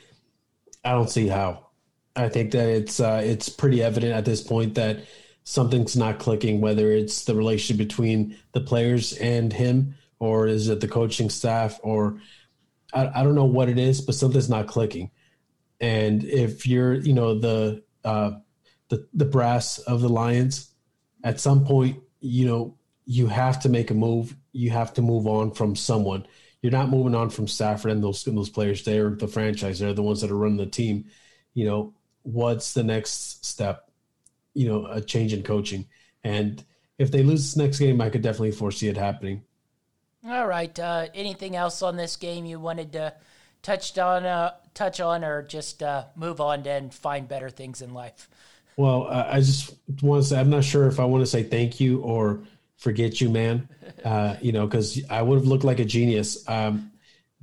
I don't see how. I think that it's uh, it's pretty evident at this point that something's not clicking. Whether it's the relationship between the players and him, or is it the coaching staff, or I, I don't know what it is, but something's not clicking. And if you're, you know, the uh, the the brass of the Lions, at some point, you know, you have to make a move. You have to move on from someone. You're not moving on from Stafford and those and those players. They're the franchise. They're the ones that are running the team. You know, what's the next step? You know, a change in coaching. And if they lose this next game, I could definitely foresee it happening. All right. Uh, anything else on this game you wanted to touch on, uh, touch on, or just uh, move on and find better things in life? Well, I just want to say I'm not sure if I want to say thank you or forget you, man. Uh, you know, because I would have looked like a genius. Um,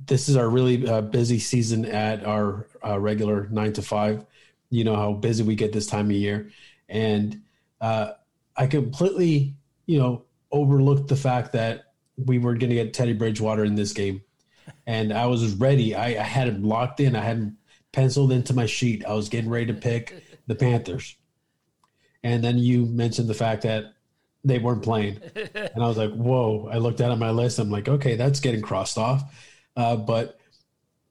this is our really uh, busy season at our uh, regular nine to five. You know how busy we get this time of year, and uh, I completely, you know, overlooked the fact that we were going to get Teddy Bridgewater in this game, and I was ready. I, I had him locked in. I had him penciled into my sheet. I was getting ready to pick the Panthers and then you mentioned the fact that they weren't playing, and I was like, "Whoa!" I looked down at my list. I'm like, "Okay, that's getting crossed off." Uh, but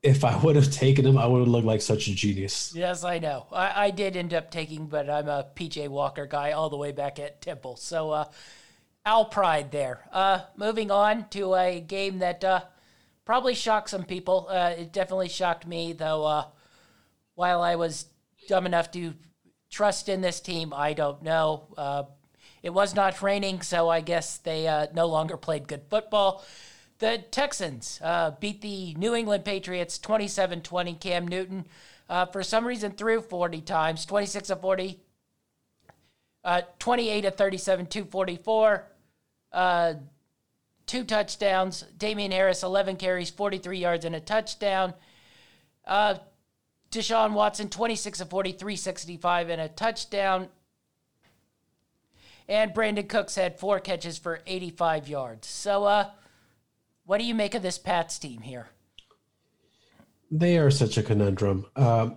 if I would have taken him, I would have looked like such a genius. Yes, I know. I, I did end up taking, but I'm a PJ Walker guy all the way back at Temple. So, uh, Al Pride there. Uh, moving on to a game that uh, probably shocked some people. Uh, it definitely shocked me, though. Uh, while I was dumb enough to trust in this team, I don't know. It was not raining, so I guess they uh, no longer played good football. The Texans uh, beat the New England Patriots 27 20. Cam Newton, uh, for some reason, threw 40 times 26 of 40, uh, 28 of 37, 244, uh, two touchdowns. Damien Harris, 11 carries, 43 yards, and a touchdown. Uh, Deshaun Watson, 26 of 40, 365 and a touchdown. And Brandin Cooks had four catches for 85 yards. So, uh, what do you make of this Pats team here? They are such a conundrum. Um,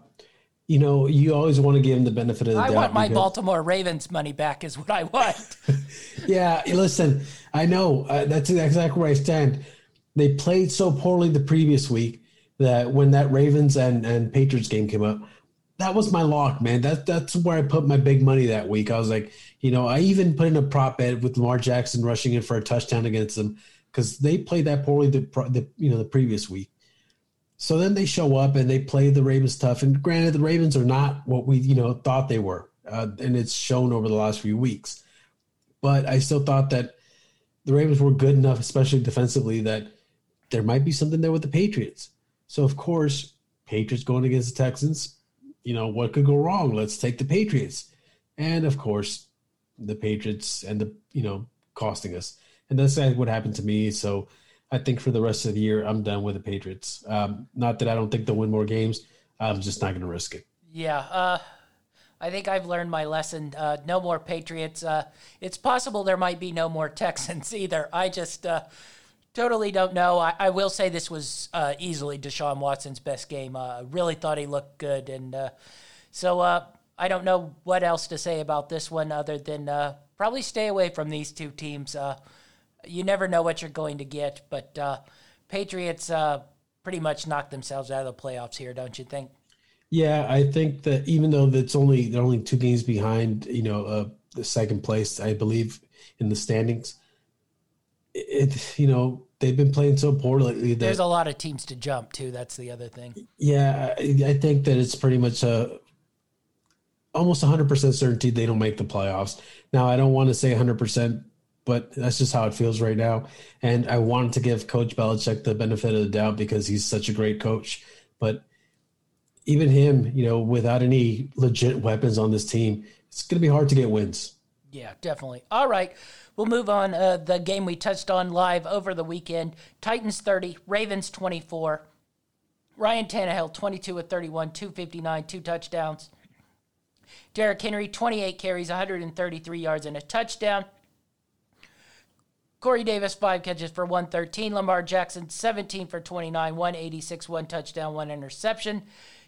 you know, you always want to give them the benefit of the I doubt. I want my because- Baltimore Ravens money back, is what I want. yeah, listen, I know uh, that's exactly where I stand. They played so poorly the previous week that when that Ravens and, and Patriots game came up, that was my lock, man. That that's where I put my big money that week. I was like, you know, I even put in a prop bet with Lamar Jackson rushing in for a touchdown against them because they played that poorly the, the you know the previous week. So then they show up and they play the Ravens tough. And granted, the Ravens are not what we you know thought they were, uh, and it's shown over the last few weeks. But I still thought that the Ravens were good enough, especially defensively, that there might be something there with the Patriots. So of course, Patriots going against the Texans, you know, what could go wrong? Let's take the Patriots. And of course, the Patriots end up, you know, costing us. And that's what happened to me. So I think for the rest of the year, I'm done with the Patriots. Um, not that I don't think they'll win more games. I'm just not going to risk it. Yeah, uh, I think I've learned my lesson. Uh, no more Patriots. Uh, it's possible there might be no more Texans either. I just uh, totally don't know. I, I, will say this was uh, easily Deshaun Watson's best game. Uh, really thought he looked good, and so I don't know what else to say about this one other than uh, probably stay away from these two teams. Uh, you never know what you're going to get, but uh, Patriots pretty much knocked themselves out of the playoffs here, don't you think? Yeah, I think that even though it's only they're only two games behind, you know, uh, the second place, I believe in the standings. It, you know, they've been playing so poorly. That, There's a lot of teams to jump too. That's the other thing. Yeah, I, I think that it's pretty much a almost 100% certainty they don't make the playoffs. Now, I don't want to say 100%, but that's just how it feels right now. And I wanted to give Coach Belichick the benefit of the doubt because he's such a great coach. But even him, you know, without any legit weapons on this team, it's going to be hard to get wins. Yeah, definitely. All right. We'll move on. Uh, the game we touched on live over the weekend Titans 30, Ravens 24. Ryan Tannehill 22 of 31, 259, two touchdowns. Derrick Henry 28 carries, 133 yards, and a touchdown. Corey Davis, five catches for 113. Lamar Jackson, 17 for 29, 186, one touchdown, one interception.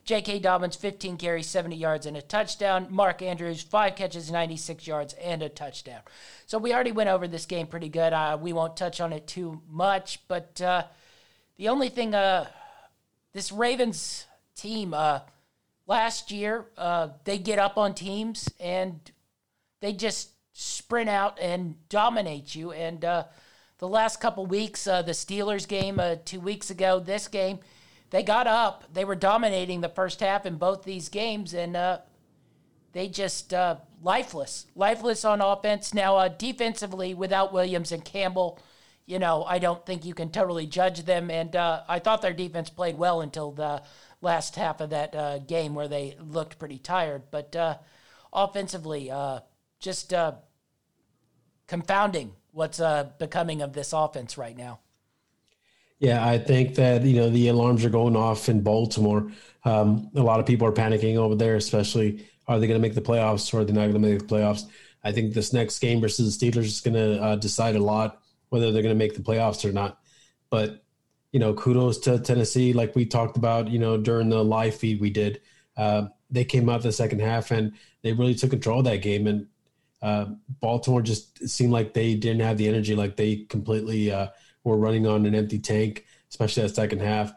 J.K. Dobbins, 15 carries, 70 yards, and a touchdown. Mark Andrews, five catches, 96 yards, and a touchdown. So we already went over this game pretty good. Uh, we won't touch on it too much, but uh, the only thing, uh, this Ravens team, uh, last year, uh, they get up on teams and they just sprint out and dominate you. And uh, the last couple weeks, the Steelers game two weeks ago, this game, they got up. They were dominating the first half in both these games, and uh, they just uh, lifeless, lifeless on offense. Now, uh, defensively, without Williams and Campbell, you know, I don't think you can totally judge them. And uh, I thought their defense played well until the last half of that uh, game where they looked pretty tired. But uh, offensively, just confounding what's becoming of this offense right now. Yeah, I think that you know the alarms are going off in Baltimore. Um, a lot of people are panicking over there, especially are they going to make the playoffs or are they not going to make the playoffs? I think this next game versus the Steelers is going to uh, decide a lot whether they're going to make the playoffs or not. But you know, kudos to Tennessee, like we talked about, you know, during the live feed we did. Uh, they came out the second half and they really took control of that game. And uh, Baltimore just seemed like they didn't have the energy, like they completely uh, were running on an empty tank, especially that second half.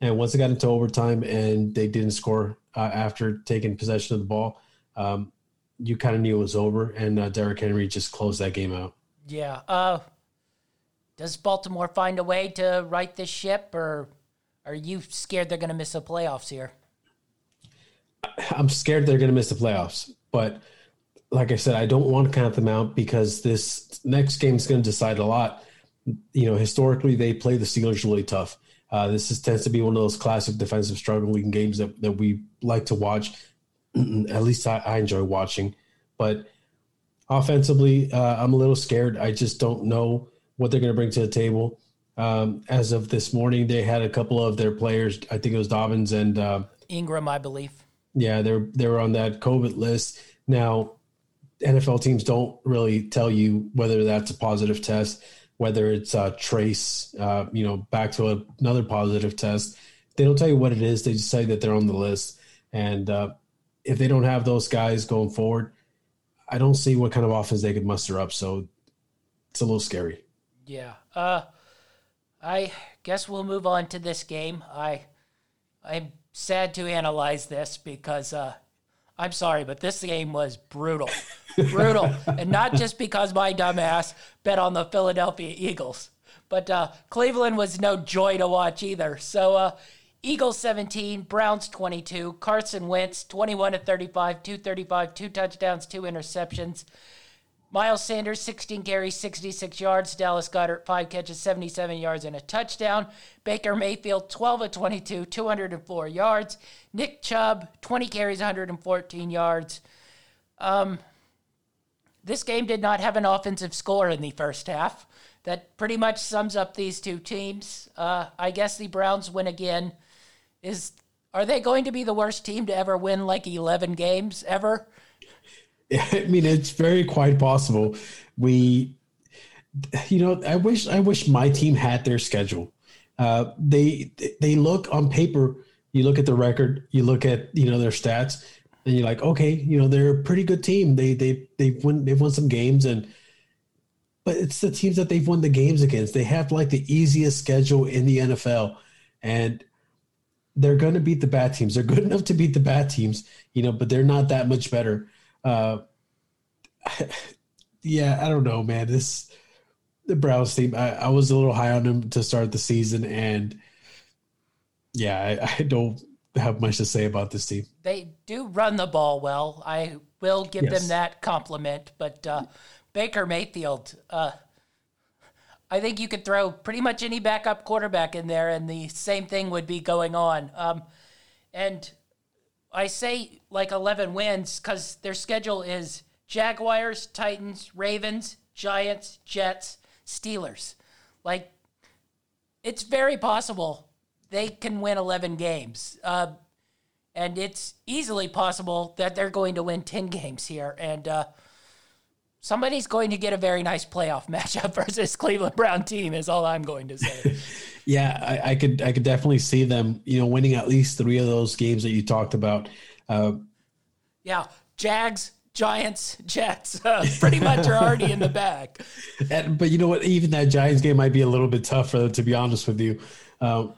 And once they got into overtime and they didn't score uh, after taking possession of the ball, um, you kind of knew it was over. And uh, Derrick Henry just closed that game out. Yeah. Does Baltimore find a way to right this ship, or are you scared they're going to miss the playoffs here? I'm scared they're going to miss the playoffs, but like I said, I don't want to count them out because this next game is going to decide a lot you know, historically they play the Steelers really tough. Uh, this is, tends to be one of those classic defensive struggling games that, that we like to watch. At least I, I, enjoy watching. But offensively, uh, I'm a little scared. I just don't know what they're going to bring to the table. Um, as of this morning, they had a couple of their players. I think it was Dobbins and uh, Ingram, I believe. Yeah, they're they were on that COVID list. Now, NFL teams don't really tell you whether that's a positive test whether it's a trace, uh, you know, back to a, another positive test. They don't tell you what it is. They just say that they're on the list. And uh, if they don't have those guys going forward, I don't see what kind of offense they could muster up. So it's a little scary. Yeah. Uh, I guess we'll move on to this game. I I'm sad to analyze this because uh, I'm sorry, but this game was brutal. brutal. And not just because my dumbass bet on the Philadelphia Eagles, but uh, Cleveland was no joy to watch either. So, uh, Eagles 17, Browns 22, Carson Wentz 21 to 35, 235, two touchdowns, two interceptions. Miles Sanders, 16 carries, 66 yards. Dallas Goedert, 5 catches, 77 yards, and a touchdown. Baker Mayfield, 12 of 22, 204 yards. Nick Chubb, 20 carries, 114 yards. Um, this game did not have an offensive score in the first half. That pretty much sums up these two teams. Uh, I guess the Browns win again is Are they going to be the worst team to ever win like 11 games ever? I mean, it's very quite possible. We, you know, I wish I wish my team had their schedule. Uh, they they look on paper. You look at the record. You look at you know their stats, and you're like, okay, you know, they're a pretty good team. They they they've won they've won some games, and but it's the teams that they've won the games against. They have like the easiest schedule in the NFL, and they're going to beat the bad teams. They're good enough to beat the bad teams, you know, but they're not that much better. Uh, yeah, I don't know, man. This the Browns team. I, I, was a little high on them to start the season, and yeah, I, I, don't have much to say about this team. They do run the ball well. I will give yes. them that compliment, but uh, Baker Mayfield. Uh, I think you could throw pretty much any backup quarterback in there, and the same thing would be going on. Um, and I say like 11 wins because their schedule is Jaguars, Titans, Ravens, Giants, Jets, Steelers. Like, it's very possible they can win 11 games. Uh, and it's easily possible that they're going to win 10 games here. And uh, somebody's going to get a very nice playoff matchup versus Cleveland Brown team, is all I'm going to say. yeah, I, I, could I could definitely see them, you know, winning at least three of those games that you talked about. Uh, yeah, Jags, Giants, Jets, uh, pretty much are already in the bag. And, but you know what? Even that Giants game might be a little bit tougher, to be honest with you. Um,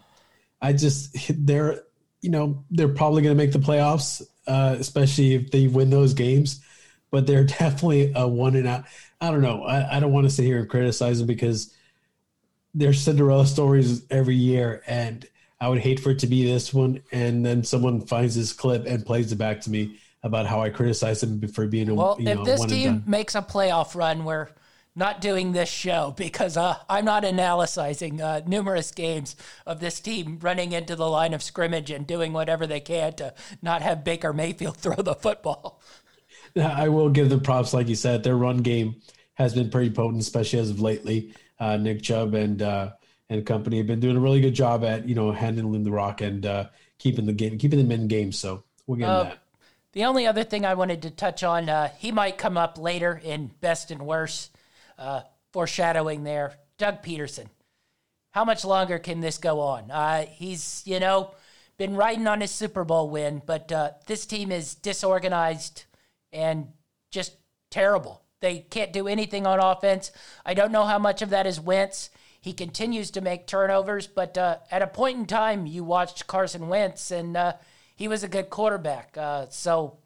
I just they're you know they're probably going to make the playoffs, uh, especially if they win those games. But they're definitely a one and out. I don't know. I, I don't want to sit here and criticize them because there's Cinderella stories every year, and I would hate for it to be this one, and then someone finds this clip and plays it back to me about how I criticize them for being a well. If this team makes a playoff run, we're not doing this show because uh, I'm not analyzing uh, numerous games of this team running into the line of scrimmage and doing whatever they can to not have Baker Mayfield throw the football. I will give them props, like you said. Their run game has been pretty potent, especially as of lately. Uh, Nick Chubb and uh, and company have been doing a really good job at you know handling the rock and uh, keeping the game, keeping them in games. So we'll get uh, that. The only other thing I wanted to touch on, uh, he might come up later in best and worst, uh, foreshadowing there. Doug Pederson, How much longer can this go on? Uh, he's you know been riding on his Super Bowl win, but uh, this team is disorganized and just terrible. They can't do anything on offense. I don't know how much of that is Wentz. He continues to make turnovers, but uh, at a point in time, you watched Carson Wentz, and uh, he was a good quarterback. Uh, so,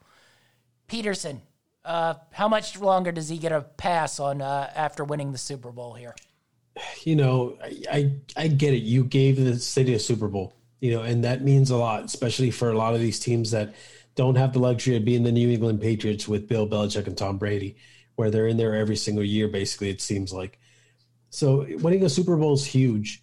Pederson, uh, how much longer does he get a pass on uh, after winning the Super Bowl here? You know, I, I, I get it. You gave the city a Super Bowl, you know, and that means a lot, especially for a lot of these teams that don't have the luxury of being the New England Patriots with Bill Belichick and Tom Brady, where they're in there every single year. Basically, it seems like. So winning a Super Bowl is huge,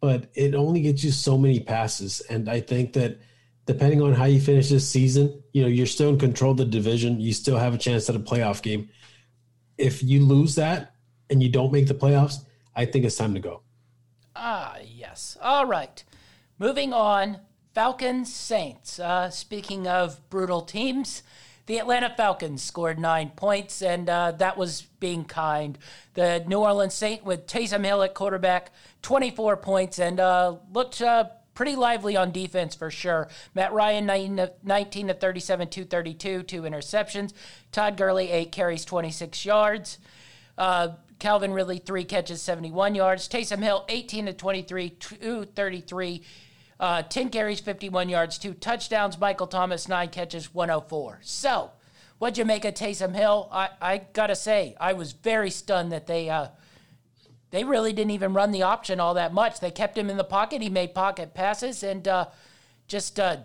but it only gets you so many passes. And I think that depending on how you finish this season, you know, you're still in control of the division. You still have a chance at a playoff game. If you lose that and you don't make the playoffs, I think it's time to go. Ah, yes. All right. Moving on. Falcons Saints. Uh, speaking of brutal teams, the Atlanta Falcons scored nine points, and uh, that was being kind. The New Orleans Saint with Taysom Hill at quarterback, 24 points, and uh, looked uh, pretty lively on defense for sure. Matt Ryan, 19 to 37, 232, two interceptions. Todd Gurley, eight carries, 26 yards. Uh, Calvin Ridley, three catches, 71 yards. Taysom Hill, 18 to 23, 233. Uh, 10 carries, 51 yards, two touchdowns. Michael Thomas, nine catches, 104. So, what'd you make of Taysom Hill? I, I gotta say, I was very stunned that they uh, they really didn't even run the option all that much. They kept him in the pocket. He made pocket passes and uh, just uh,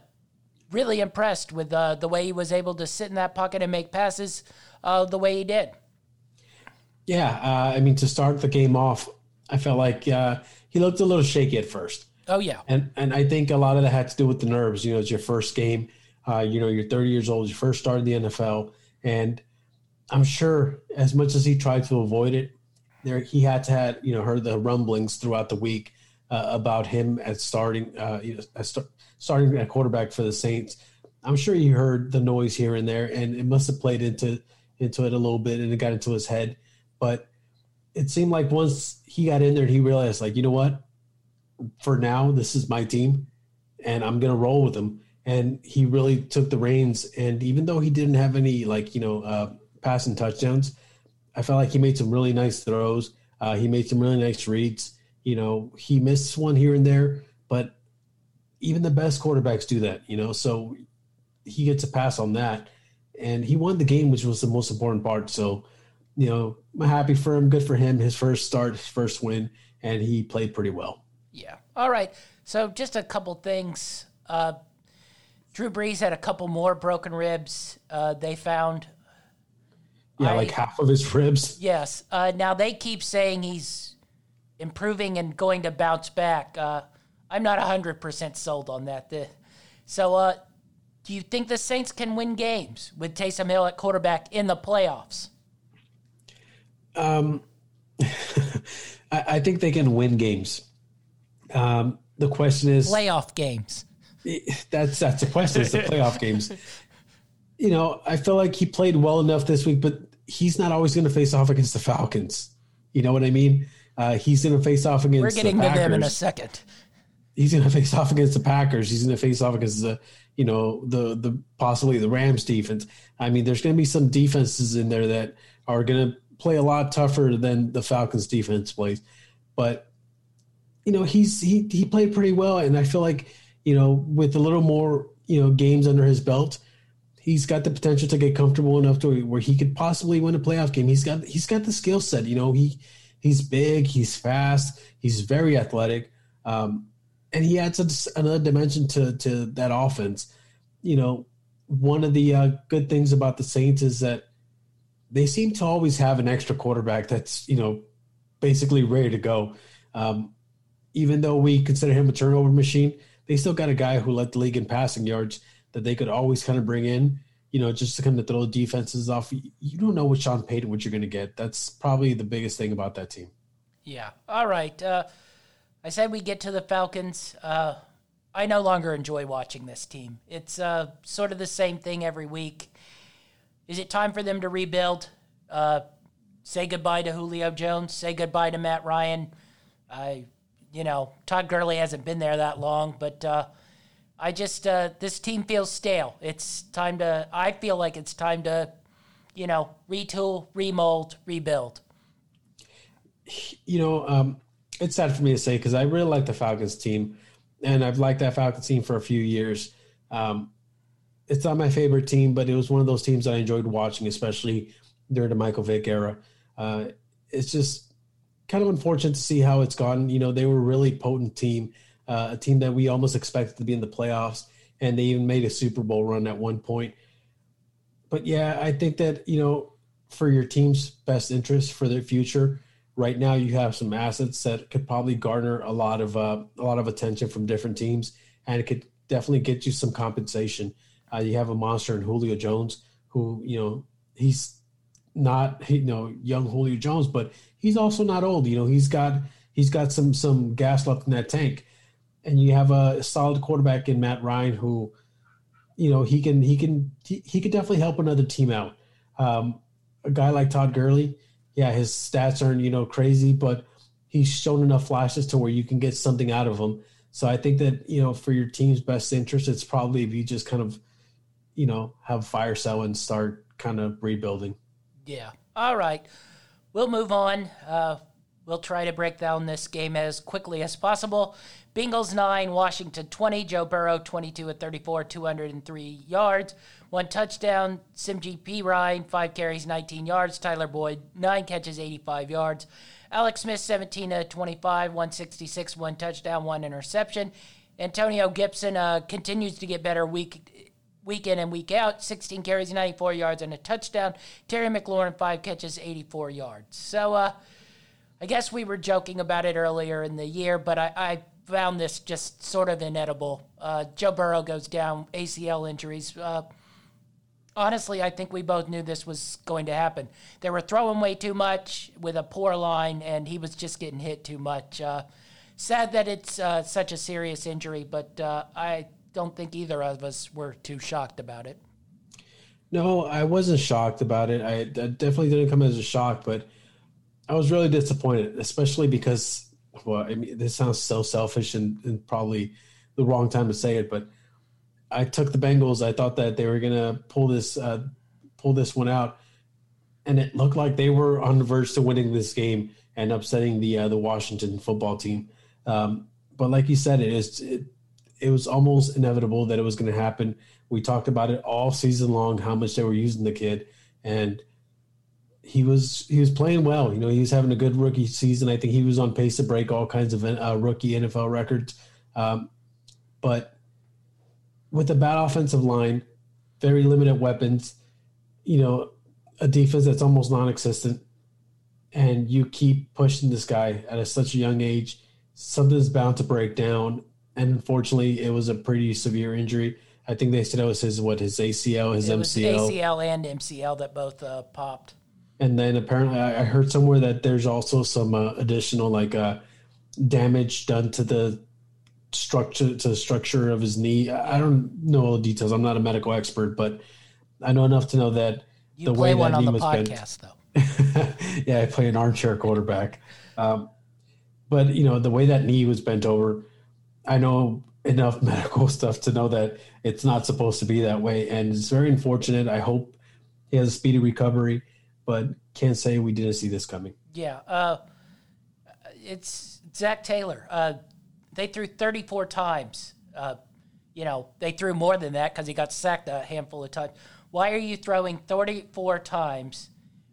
really impressed with uh, the way he was able to sit in that pocket and make passes uh, the way he did. Yeah, I mean, to start the game off, I felt like he looked a little shaky at first. Oh yeah, and and I think a lot of that had to do with the nerves. You know, it's your first game. Uh, you know, you're 30 years old. You first started the NFL, and I'm sure as much as he tried to avoid it, there he had to had you know heard the rumblings throughout the week uh, about him at starting, uh, you know, start, starting at quarterback for the Saints. I'm sure he heard the noise here and there, and it must have played into into it a little bit, and it got into his head. But it seemed like once he got in there, he realized, like, you know what? For now, this is my team, and I'm gonna roll with them. And he really took the reins. And even though he didn't have any, like, you know, uh, passing touchdowns, I felt like he made some really nice throws. Uh, he made some really nice reads. You know, he missed one here and there, but even the best quarterbacks do that. You know, so he gets a pass on that, and he won the game, which was the most important part. So, you know, I'm happy for him. Good for him. His first start, his first win, and he played pretty well. Yeah. All right. So just a couple things. Uh, Drew Brees had a couple more broken ribs. Uh, they found. Yeah, I, like half of his ribs. Yes. Uh, now they keep saying he's improving and going to bounce back. Uh, I'm not 100% sold on that. The, so, uh, do you think the Saints can win games with Taysom Hill at quarterback in the playoffs? Um, I, I, think they can win games. Um, the question is playoff games. That's that's the question. It's the playoff games. You know, I feel like he played well enough this week, but he's not always going to face off against the Falcons. You know what I mean? Uh, he's going to face off against. We're getting the to them in a second. He's going to face off against the Packers. He's going to face off against the, you know, the the possibly the Rams defense. I mean, there's going to be some defenses in there that are going to play a lot tougher than the Falcons defense plays. But you know, he's he he played pretty well, and I feel like you know with a little more you know games under his belt, he's got the potential to get comfortable enough to where he could possibly win a playoff game. He's got he's got the skill set. You know, he he's big, he's fast, he's very athletic, um, and he adds a, another dimension to to that offense. You know, one of the uh, good things about the Saints is that they seem to always have an extra quarterback that's you know basically ready to go. Um, even though we consider him a turnover machine, they still got a guy who led the league in passing yards that they could always kind of bring in, you know, just to kind of throw defenses off. You don't know with Sean Payton what you're going to get. That's probably the biggest thing about that team. Yeah. All right. Uh, I said we get to the Falcons. Uh, I no longer enjoy watching this team. It's uh, sort of the same thing every week. Is it time for them to rebuild? Uh, say goodbye to Julio Jones. Say goodbye to Matt Ryan. I, you know, Todd Gurley hasn't been there that long, but uh, I just uh, this team feels stale. It's time to. I feel like it's time to, you know, retool, remold, rebuild. You know, um, it's sad for me to say because I really like the Falcons team, and I've liked that Falcons team for a few years. Um, it's not my favorite team, but it was one of those teams I enjoyed watching, especially during the Michael Vick era. Uh, it's just kind of unfortunate to see how it's gone. You know, they were a really potent team uh, a team that we almost expected to be in the playoffs, and they even made a Super Bowl run at one point. But yeah, I think that you know, for your team's best interest for their future, right now you have some assets that could probably garner a lot of uh, a lot of attention from different teams, and it could definitely get you some compensation. Uh, you have a monster in Julio Jones, who you know he's not you know young Julio Jones, but he's also not old. You know he's got he's got some some gas left in that tank and you have a solid quarterback in Matt Ryan who, you know, he can he can he, he could definitely help another team out. Um, a guy like Todd Gurley, yeah, his stats aren't you know crazy, but he's shown enough flashes to where you can get something out of him. So I think that you know for your team's best interest, it's probably if you just kind of, you know, have fire sell and start kind of rebuilding. Yeah. All right. We'll move on. Uh, we'll try to break down this game as quickly as possible. Bengals 9, Washington 20. Joe Burrow 22 at 34, 203 yards. One touchdown. Samaje Perine, 5 carries, 19 yards. Tyler Boyd, 9 catches, 85 yards. Alex Smith 17 at 25, 166, one touchdown, one interception. Antonio Gibson uh, continues to get better week week in and week out. 16 carries, 94 yards, and a touchdown. Terry McLaurin, five catches, 84 yards. So uh, I guess we were joking about it earlier in the year, but I, I found this just sort of inedible. Uh, Joe Burrow goes down, ACL injuries. Uh, honestly, I think we both knew this was going to happen. They were throwing way too much with a poor line, and he was just getting hit too much. Uh, sad that it's uh, such a serious injury, but uh, I don't think either of us were too shocked about it. No, I wasn't shocked about it. I, definitely didn't come as a shock, but I was really disappointed, especially because, well, I mean, this sounds so selfish and, and probably the wrong time to say it, but I took the Bengals. I thought that they were going to pull this uh, pull this one out, and it looked like they were on the verge to winning this game and upsetting the uh, the Washington football team. Um, but like you said, it is it, it was almost inevitable that it was going to happen. We talked about it all season long, how much they were using the kid, and he was he was playing well. You know, he was having a good rookie season. I think he was on pace to break all kinds of uh, rookie NFL records. Um, but with a bad offensive line, very limited weapons, you know, a defense that's almost non-existent, and you keep pushing this guy at a, such a young age, something's bound to break down. And unfortunately, it was a pretty severe injury. I think they said it was his what his ACL, his it MCL, ACL and MCL that both uh, popped. And then apparently, I heard somewhere that there's also some uh, additional like uh, damage done to the structure to the structure of his knee. I don't know all the details. I'm not a medical expert, but I know enough to know that you the way that knee was podcast, bent. Though. yeah, I play an armchair quarterback. Um, but you know the way that knee was bent over, I know enough medical stuff to know that it's not supposed to be that way, and it's very unfortunate. I hope he has a speedy recovery, but can't say we didn't see this coming. Yeah, uh, it's Zac Taylor. Uh, they threw 34 times. Uh, you know, they threw more than that because he got sacked a handful of times. Why are you throwing 34 times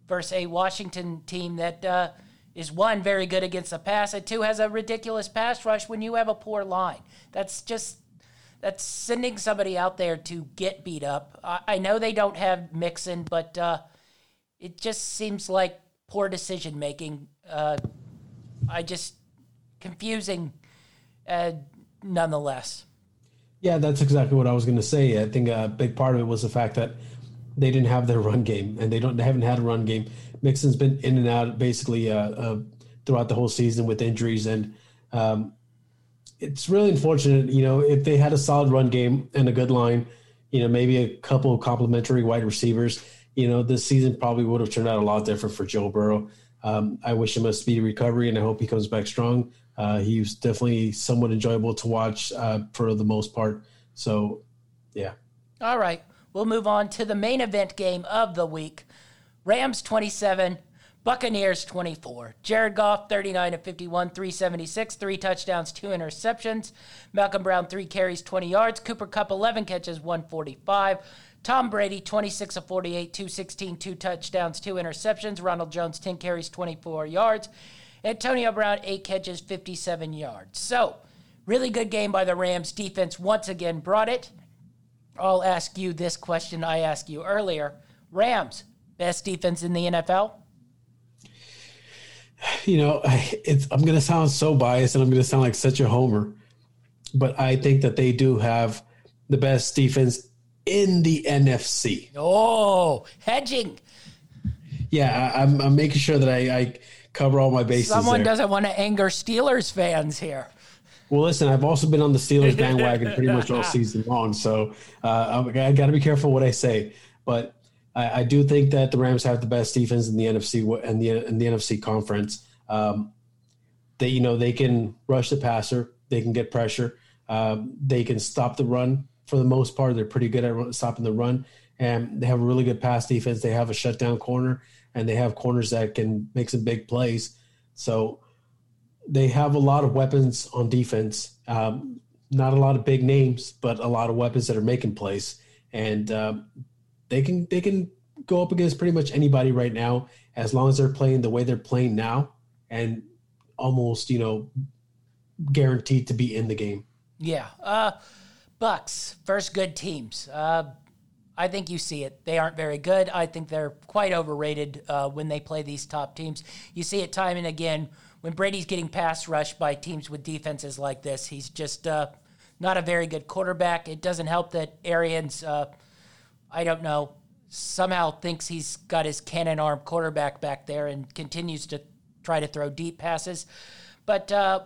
versus a Washington team that uh, is one very good against the pass, and two has a ridiculous pass rush when you have a poor line? That's just that's sending somebody out there to get beat up. I, I know they don't have Mixon, but uh, it just seems like poor decision making. Uh, I just confusing uh, nonetheless. Yeah, that's exactly what I was going to say. I think a big part of it was the fact that they didn't have their run game, and they don't they haven't had a run game. Mixon's been in and out basically uh, uh, throughout the whole season with injuries, and um, it's really unfortunate. You know, if they had a solid run game and a good line, you know, maybe a couple of complementary wide receivers, you know, this season probably would have turned out a lot different for Joe Burrow. Um, I wish him a speedy recovery, and I hope he comes back strong. Uh, definitely somewhat enjoyable to watch uh, for the most part. So, yeah. All right. We'll move on to the main event game of the week Rams 27, Buccaneers 24. Jared Goff 39 of 51, 376, three touchdowns, two interceptions. Malcolm Brown, three carries, 20 yards. Cooper Kupp 11 catches, 145. Tom Brady, 26 of 48, 216, two touchdowns, two interceptions. Ronald Jones, 10 carries, 24 yards. Antonio Brown, eight catches, 57 yards. So, really good game by the Rams. Defense once again brought it. I'll ask you this question I asked you earlier Rams, best defense in the NFL? You know, I'm going to sound so biased and I'm going to sound like such a homer, but I think that they do have the best defense in the NFC. Oh, hedging. Yeah, I'm, I'm making sure that I, I cover all my bases. Someone there. doesn't want to anger Steelers fans here. Well, listen, I've also been on the Steelers bandwagon pretty much all season long, so uh, I got to be careful what I say. But I, I, do think that the Rams have the best defense in the NFC and the in the NFC conference. Um, they, you know, they can rush the passer, they can get pressure, um, they can stop the run for the most part. They're pretty good at stopping the run, and they have a really good pass defense. They have a shutdown corner, and they have corners that can make some big plays. So they have a lot of weapons on defense. Um, not a lot of big names, but a lot of weapons that are making plays, and um, they can they can go up against pretty much anybody right now as long as they're playing the way they're playing now, and almost you know guaranteed to be in the game. Yeah, uh, Bucks first good teams. Uh, I think you see it. They aren't very good. I think they're quite overrated uh, when they play these top teams. You see it time and again when Brady's getting pass rushed by teams with defenses like this. He's just uh, not a very good quarterback. It doesn't help that Arians, uh, I don't know, somehow thinks he's got his cannon arm quarterback back there and continues to try to throw deep passes. But uh,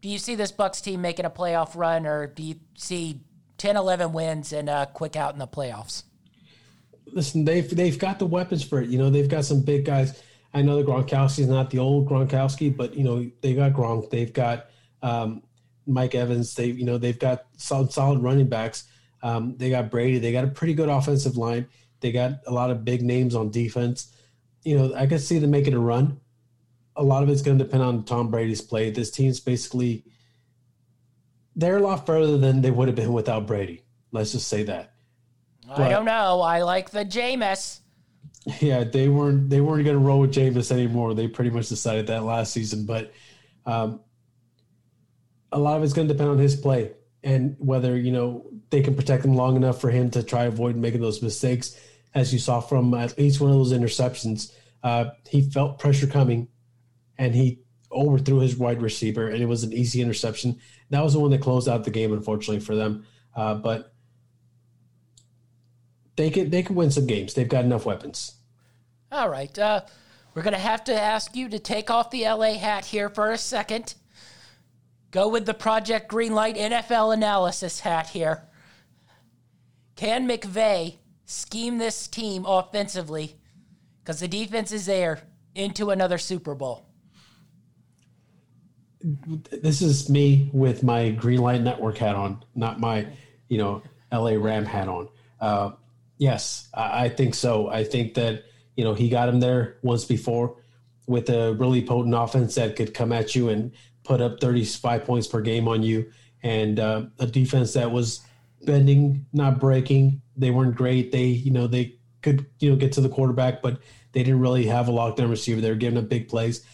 do you see this Bucks team making a playoff run, or do you see 10, 11 wins and a quick out in the playoffs? Listen, they've they've got the weapons for it. You know, they've got some big guys. I know the Gronkowski's not the old Gronkowski, but you know they've got Gronk. They've got um, Mike Evans. They you know they've got solid solid running backs. Um, they got Brady. They got a pretty good offensive line. They got a lot of big names on defense. You know, I can see them making a run. A lot of it's going to depend on Tom Brady's play. This team's basically they're a lot further than they would have been without Brady. Let's just say that. I don't know. I like the Jameis. Yeah, they weren't they weren't going to roll with Jameis anymore. They pretty much decided that last season, but um, a lot of it's going to depend on his play and whether you know they can protect him long enough for him to try avoid making those mistakes. As you saw from at least one of those interceptions, uh, he felt pressure coming, and he overthrew his wide receiver, and it was an easy interception. That was the one that closed out the game, unfortunately for them. Uh, but they could they could win some games. They've got enough weapons. All right, uh, we're gonna have to ask you to take off the LA hat here for a second. Go with the Project Greenlight NFL analysis hat here. Can McVay scheme this team offensively because the defense is there into another Super Bowl? This is me with my Greenlight Network hat on, not my, you know, LA Ram hat on. Uh, yes, I, I think so. I think that you know he got him there once before with a really potent offense that could come at you and put up 35 points per game on you, and uh, a defense that was bending, not breaking. They weren't great. They, you know, they could, you know, get to the quarterback, but they didn't really have a lockdown receiver. They were giving up big plays.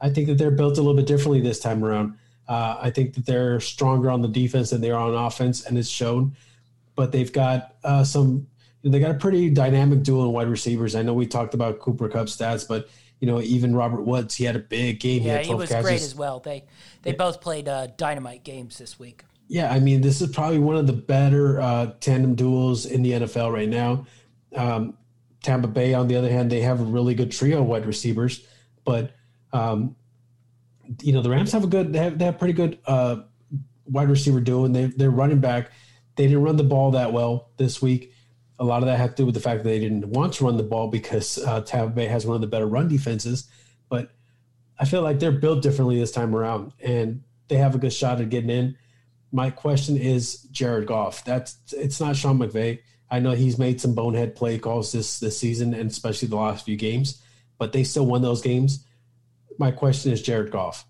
I think that they're built a little bit differently this time around. Uh, I think that they're stronger on the defense than they are on offense, and it's shown. But they've got uh, some. They got a pretty dynamic duo in wide receivers. I know we talked about Cooper Kupp stats, but you know, even Robert Woods, he had a big game. Yeah, he, he was catches. great as well. They they yeah. both played uh, dynamite games this week. Yeah, I mean, this is probably one of the better uh, tandem duels in the NFL right now. Um, Tampa Bay, on the other hand, they have a really good trio wide receivers, but um, you know the Rams have a good, they have, they have pretty good uh, wide receiver duo, and they, they're running back. They didn't run the ball that well this week a lot of that had to do with the fact that they didn't want to run the ball because uh, Tampa Bay has one of the better run defenses. But I feel like they're built differently this time around, and they have a good shot at getting in. My question is Jared Goff. That's it's not Sean McVay. I know he's made some bonehead play calls this this season, and especially the last few games, but they still won those games. My question is Jared Goff.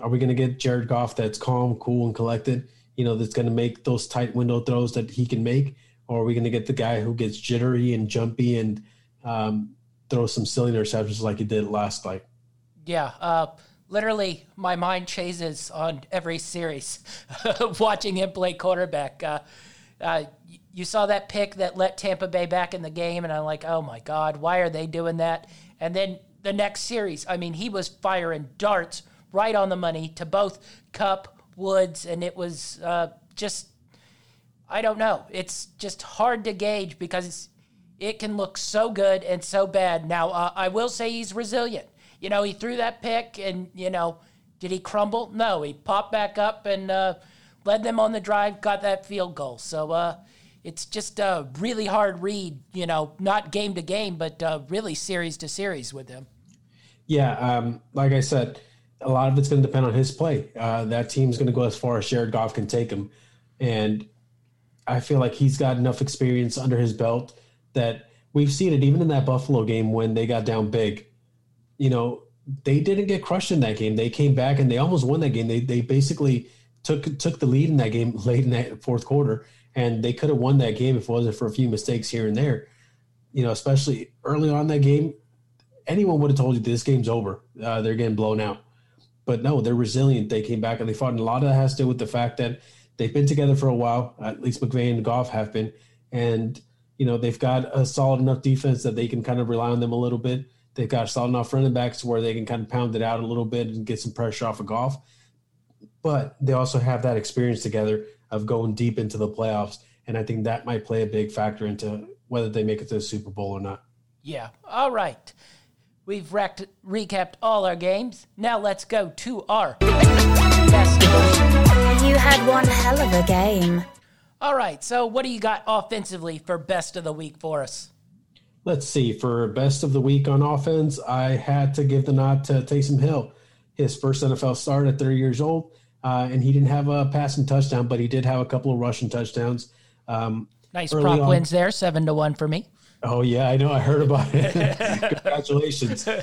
Are we going to get Jared Goff that's calm, cool, and collected? You know, that's going to make those tight window throws that he can make or are we going to get the guy who gets jittery and jumpy and um, throw some silly interceptions like he did last night? Yeah, uh, literally, my mind chases on every series watching him play quarterback. Uh, uh, you saw that pick that let Tampa Bay back in the game, and I'm like, oh my God, why are they doing that? And then the next series, I mean, he was firing darts right on the money to both Kupp, Woods, and it was uh, just I don't know. It's just hard to gauge because it can look so good and so bad. Now, uh, I will say he's resilient. You know, he threw that pick and, you know, did he crumble? No, he popped back up and uh, led them on the drive, got that field goal. So uh, it's just a really hard read, you know, not game to game, but uh, really series to series with him. Yeah, um, like I said, a lot of it's going to depend on his play. Uh, that team's going to go as far as Jared Goff can take him. And I feel like he's got enough experience under his belt that we've seen it even in that Buffalo game when they got down big. You know, they didn't get crushed in that game. They came back and they almost won that game. They they basically took took the lead in that game late in that fourth quarter, and they could have won that game if it wasn't for a few mistakes here and there. You know, especially early on that game, anyone would have told you this game's over. Uh, they're getting blown out, but no, they're resilient. They came back and they fought, and a lot of that has to do with the fact that they've been together for a while. At least McVay and Goff have been, and you know they've got a solid enough defense that they can kind of rely on them a little bit. They've got solid enough running backs where they can kind of pound it out a little bit and get some pressure off of Goff. But they also have that experience together of going deep into the playoffs, and I think that might play a big factor into whether they make it to the Super Bowl or not. Yeah. All right. We've rec- recapped all our games. Now let's go to our best had one hell of a game. All right, so what do you got offensively for best of the week for us? Let's see. For best of the week on offense, I had to give the nod to Taysom Hill. His first NFL start at 30 years old, uh, and he didn't have a passing touchdown, but he did have a couple of rushing touchdowns. Um, Nice prop on. wins there, seven to one for me. Oh yeah, I know. I heard about it. Congratulations. Uh,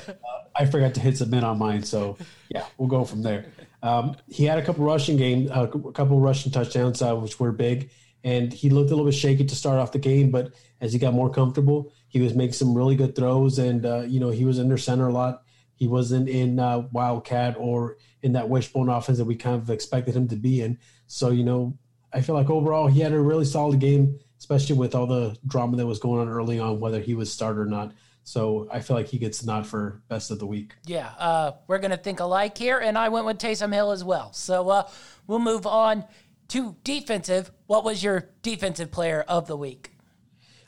I forgot to hit submit on mine, so yeah, we'll go from there. Um, he had a couple rushing game, uh, a couple rushing touchdowns, uh, which were big, and he looked a little bit shaky to start off the game. But as he got more comfortable, he was making some really good throws, and uh, you know he was under center a lot. He wasn't in uh, Wildcat or in that wishbone offense that we kind of expected him to be in. So you know, I feel like overall he had a really solid game, especially with all the drama that was going on early on, whether he was start or not. So I feel like he gets the nod for best of the week. Yeah, uh, we're going to think alike here, and I went with Taysom Hill as well. So uh, we'll move on to defensive. What was your defensive player of the week?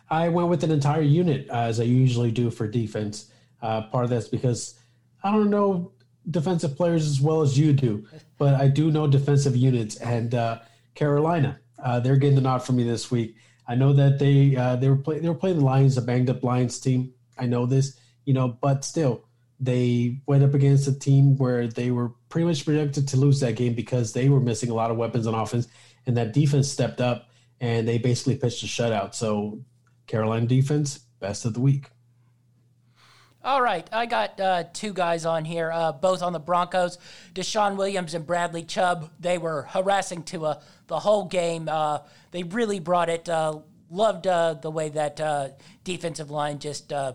I went with an entire unit uh, as I usually do for defense. Uh, part of that's because I don't know defensive players as well as you do, but I do know defensive units. And uh, Carolina, uh, they're getting the nod for me this week. I know that they uh, they were play, they were playing the Lions, a banged up Lions team. I know this, you know, but still, they went up against a team where they were pretty much projected to lose that game because they were missing a lot of weapons on offense, and that defense stepped up and they basically pitched a shutout. So Carolina defense, best of the week. All right, I got uh, two guys on here, uh, both on the Broncos. DeShawn Williams and Bradley Chubb. They were harassing Tua the whole game. Uh, they really brought it. Uh, loved uh, the way that uh, defensive line just uh,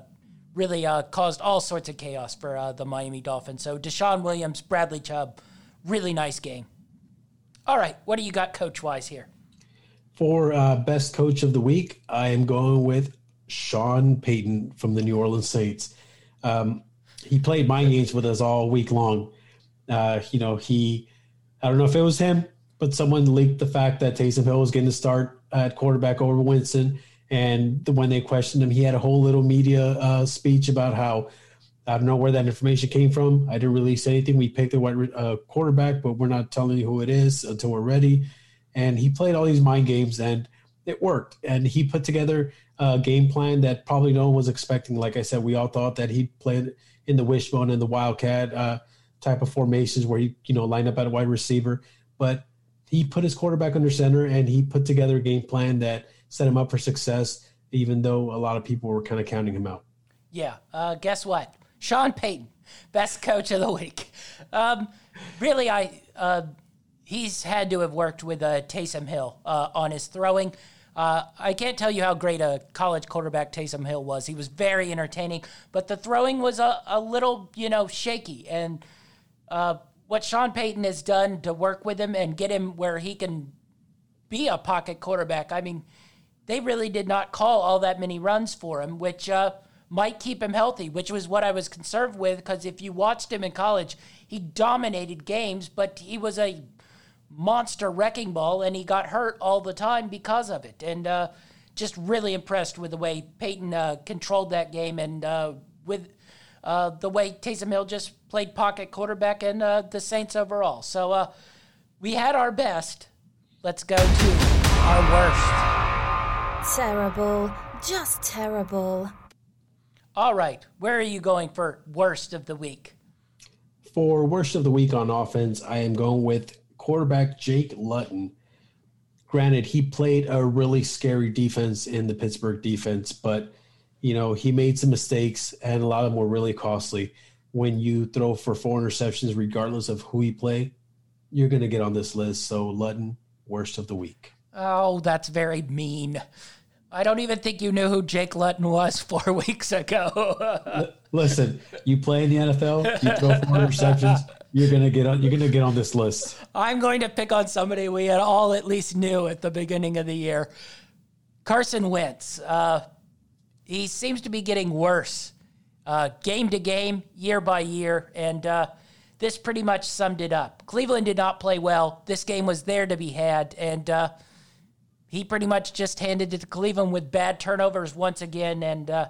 really caused all sorts of chaos for the Miami Dolphins. So DeShawn Williams, Bradley Chubb, really nice game. All right, what do you got coach wise here? For best coach of the week, I am going with Sean Payton from the New Orleans Saints. Um, he played mind games with us all week long. Uh, you know, he, I don't know if it was him, but someone leaked the fact that Taysom Hill was getting to start at quarterback over Winston. And when they questioned him, he had a whole little media uh, speech about how I don't know where that information came from. I didn't release anything. We picked the white uh, quarterback, but we're not telling you who it is until we're ready. And he played all these mind games, and it worked. And he put together a game plan that probably no one was expecting. Like I said, we all thought that he'd play in the wishbone and the wildcat uh, type of formations where he, you know, line up at a wide receiver. But he put his quarterback under center, and he put together a game plan that set him up for success. Even though a lot of people were kind of counting him out. Yeah. Uh, guess what? Sean Payton, best coach of the week. Um, really, I uh, he's had to have worked with uh, Taysom Hill uh, on his throwing. Uh, I can't tell you how great a college quarterback Taysom Hill was. He was very entertaining, but the throwing was a, a little, you know, shaky. And uh, what Sean Payton has done to work with him and get him where he can be a pocket quarterback, I mean, they really did not call all that many runs for him, which uh, might keep him healthy, which was what I was concerned with. Because if you watched him in college, he dominated games, but he was a monster wrecking ball, and he got hurt all the time because of it. And uh, just really impressed with the way Payton uh, controlled that game and uh, with uh, the way Taysom Hill just played pocket quarterback and uh, the Saints overall. So uh, we had our best. Let's go to our worst. Terrible. Just terrible. All right, where are you going for worst of the week? For worst of the week on offense, I am going with quarterback Jake Luton. Granted, he played a really scary defense in the Pittsburgh defense, but you know he made some mistakes, and a lot of them were really costly. When you throw for four interceptions, regardless of who you play, you're going to get on this list. So Luton, worst of the week. Oh, that's very mean. I don't even think you knew who Jake Luton was four weeks ago. Listen, you play in the NFL, you throw four interceptions, you're gonna get on. You're gonna get on this list. I'm going to pick on somebody we had all at least knew at the beginning of the year. Carson Wentz. Uh, he seems to be getting worse uh, game to game, year by year, and uh, this pretty much summed it up. Cleveland did not play well. This game was there to be had, and uh, he pretty much just handed it to Cleveland with bad turnovers once again, and uh,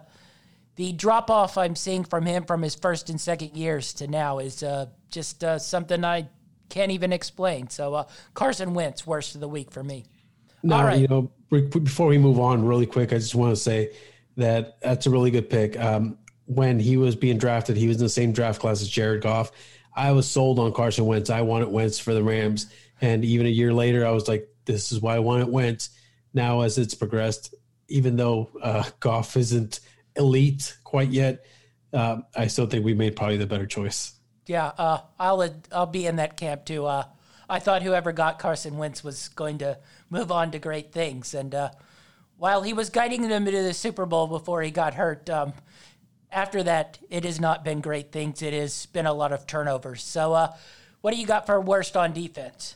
the drop off I'm seeing from him from his first and second years to now is uh, just uh, something I can't even explain. So uh, Carson Wentz, worst of the week for me. No, right. you know, before we move on, really quick, I just want to say that that's a really good pick. Um, when he was being drafted, he was in the same draft class as Jared Goff. I was sold on Carson Wentz. I wanted Wentz for the Rams, and even a year later, I was like, "This is why I wanted Wentz." Now, as it's progressed, even though uh, Goff isn't elite quite yet, uh, I still think we made probably the better choice. Yeah, uh, I'll I'll be in that camp too. Uh, I thought whoever got Carson Wentz was going to move on to great things, and uh, while he was guiding them into the Super Bowl before he got hurt, um, after that it has not been great things. It has been a lot of turnovers. So, uh, what do you got for worst on defense?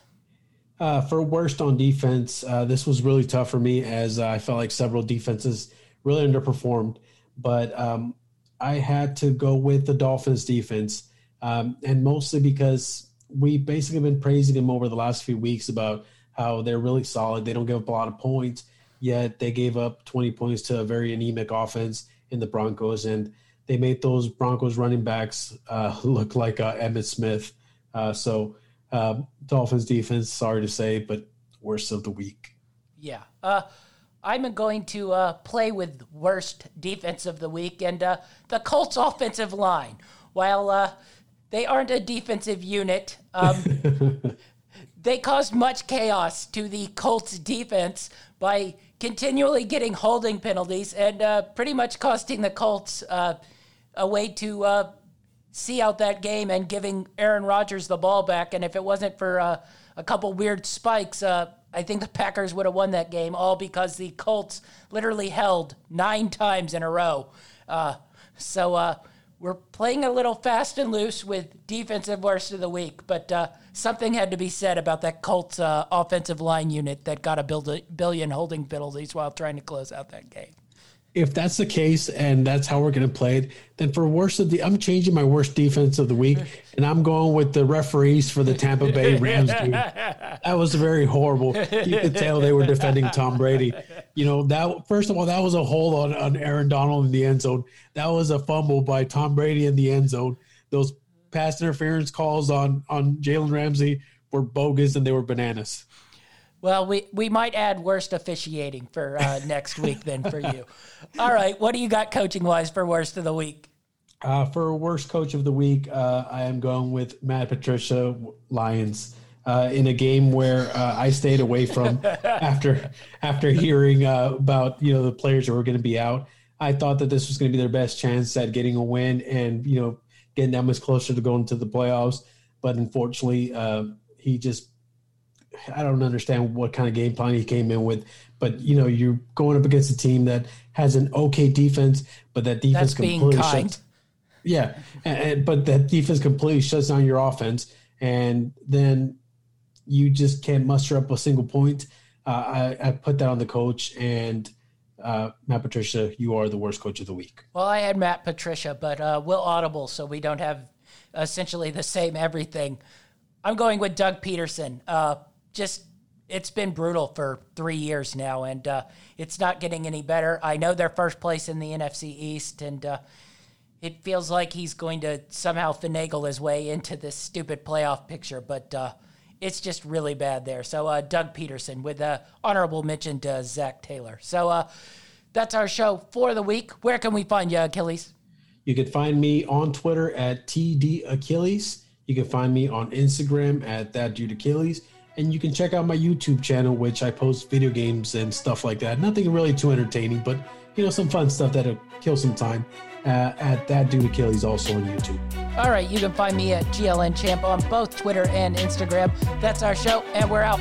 Uh, for worst on defense, uh, this was really tough for me as I felt like several defenses really underperformed. But um, I had to go with the Dolphins defense um, and mostly because we've basically been praising them over the last few weeks about how they're really solid. They don't give up a lot of points, yet they gave up 20 points to a very anemic offense in the Broncos, and they made those Broncos running backs uh, look like uh, Emmitt Smith. Uh, so um, Dolphins defense, sorry to say, but worst of the week. Yeah. Uh, I'm going to uh, play with worst defense of the week and uh, the Colts offensive line. While they aren't a defensive unit. Um, they caused much chaos to the Colts defense by continually getting holding penalties and uh, pretty much costing the Colts uh, a way to uh, see out that game and giving Aaron Rodgers the ball back. And if it wasn't for uh, a couple weird spikes, uh, I think the Packers would have won that game, all because the Colts literally held nine times in a row. Uh, so we're playing a little fast and loose with defensive worst of the week, but something had to be said about that Colts uh, offensive line unit that got a billion holding penalties while trying to close out that game if that's the case and that's how we're going to play it, then for worst of the, I'm changing my worst defense of the week, and I'm going with the referees for the Tampa Bay Rams game. That was very horrible. You could tell they were defending Tom Brady. You know that first of all, that was a hold on on Aaron Donald in the end zone. That was a fumble by Tom Brady in the end zone. Those pass interference calls on on Jalen Ramsey were bogus and they were bananas. Well, we, we might add worst officiating for uh, next week then for you. All right. What do you got coaching wise for worst of the week? Uh, for worst coach of the week, uh, I am going with Matt Patricia Lions. Uh, in a game where uh, I stayed away from after after hearing uh, about you know the players who were going to be out, I thought that this was going to be their best chance at getting a win and you know getting that much closer to going to the playoffs. But unfortunately, he just I don't understand what kind of game plan he came in with, but you know, you're going up against a team that has an okay defense, but that defense That's completely shuts. Yeah, and, and, but that defense completely shuts down your offense, and then you just can't muster up a single point. Uh, I, I put that on the coach, and uh, Matt Patricia, you are the worst coach of the week. Well, I had Matt Patricia, but uh, Will Audible, so we don't have essentially the same everything. I'm going with Doug Pederson. Uh, just it's been brutal for three years now, and uh, it's not getting any better. I know they're first place in the NFC East, and uh, it feels like he's going to somehow finagle his way into this stupid playoff picture, but uh, it's just really bad there. So, uh, Doug Pederson with uh, honorable mention to Zac Taylor. So, uh, that's our show for the week. Where can we find you, Achilles? You can find me on Twitter at TD Achilles. You can find me on Instagram at That Dude Achilles and you can check out my YouTube channel, which I post video games and stuff like that. Nothing really too entertaining, but you know, some fun stuff that'll kill some time. Uh, at that dude Achilles also on YouTube. All right, you can find me at GLN Champ on both Twitter and Instagram. That's our show, and we're out.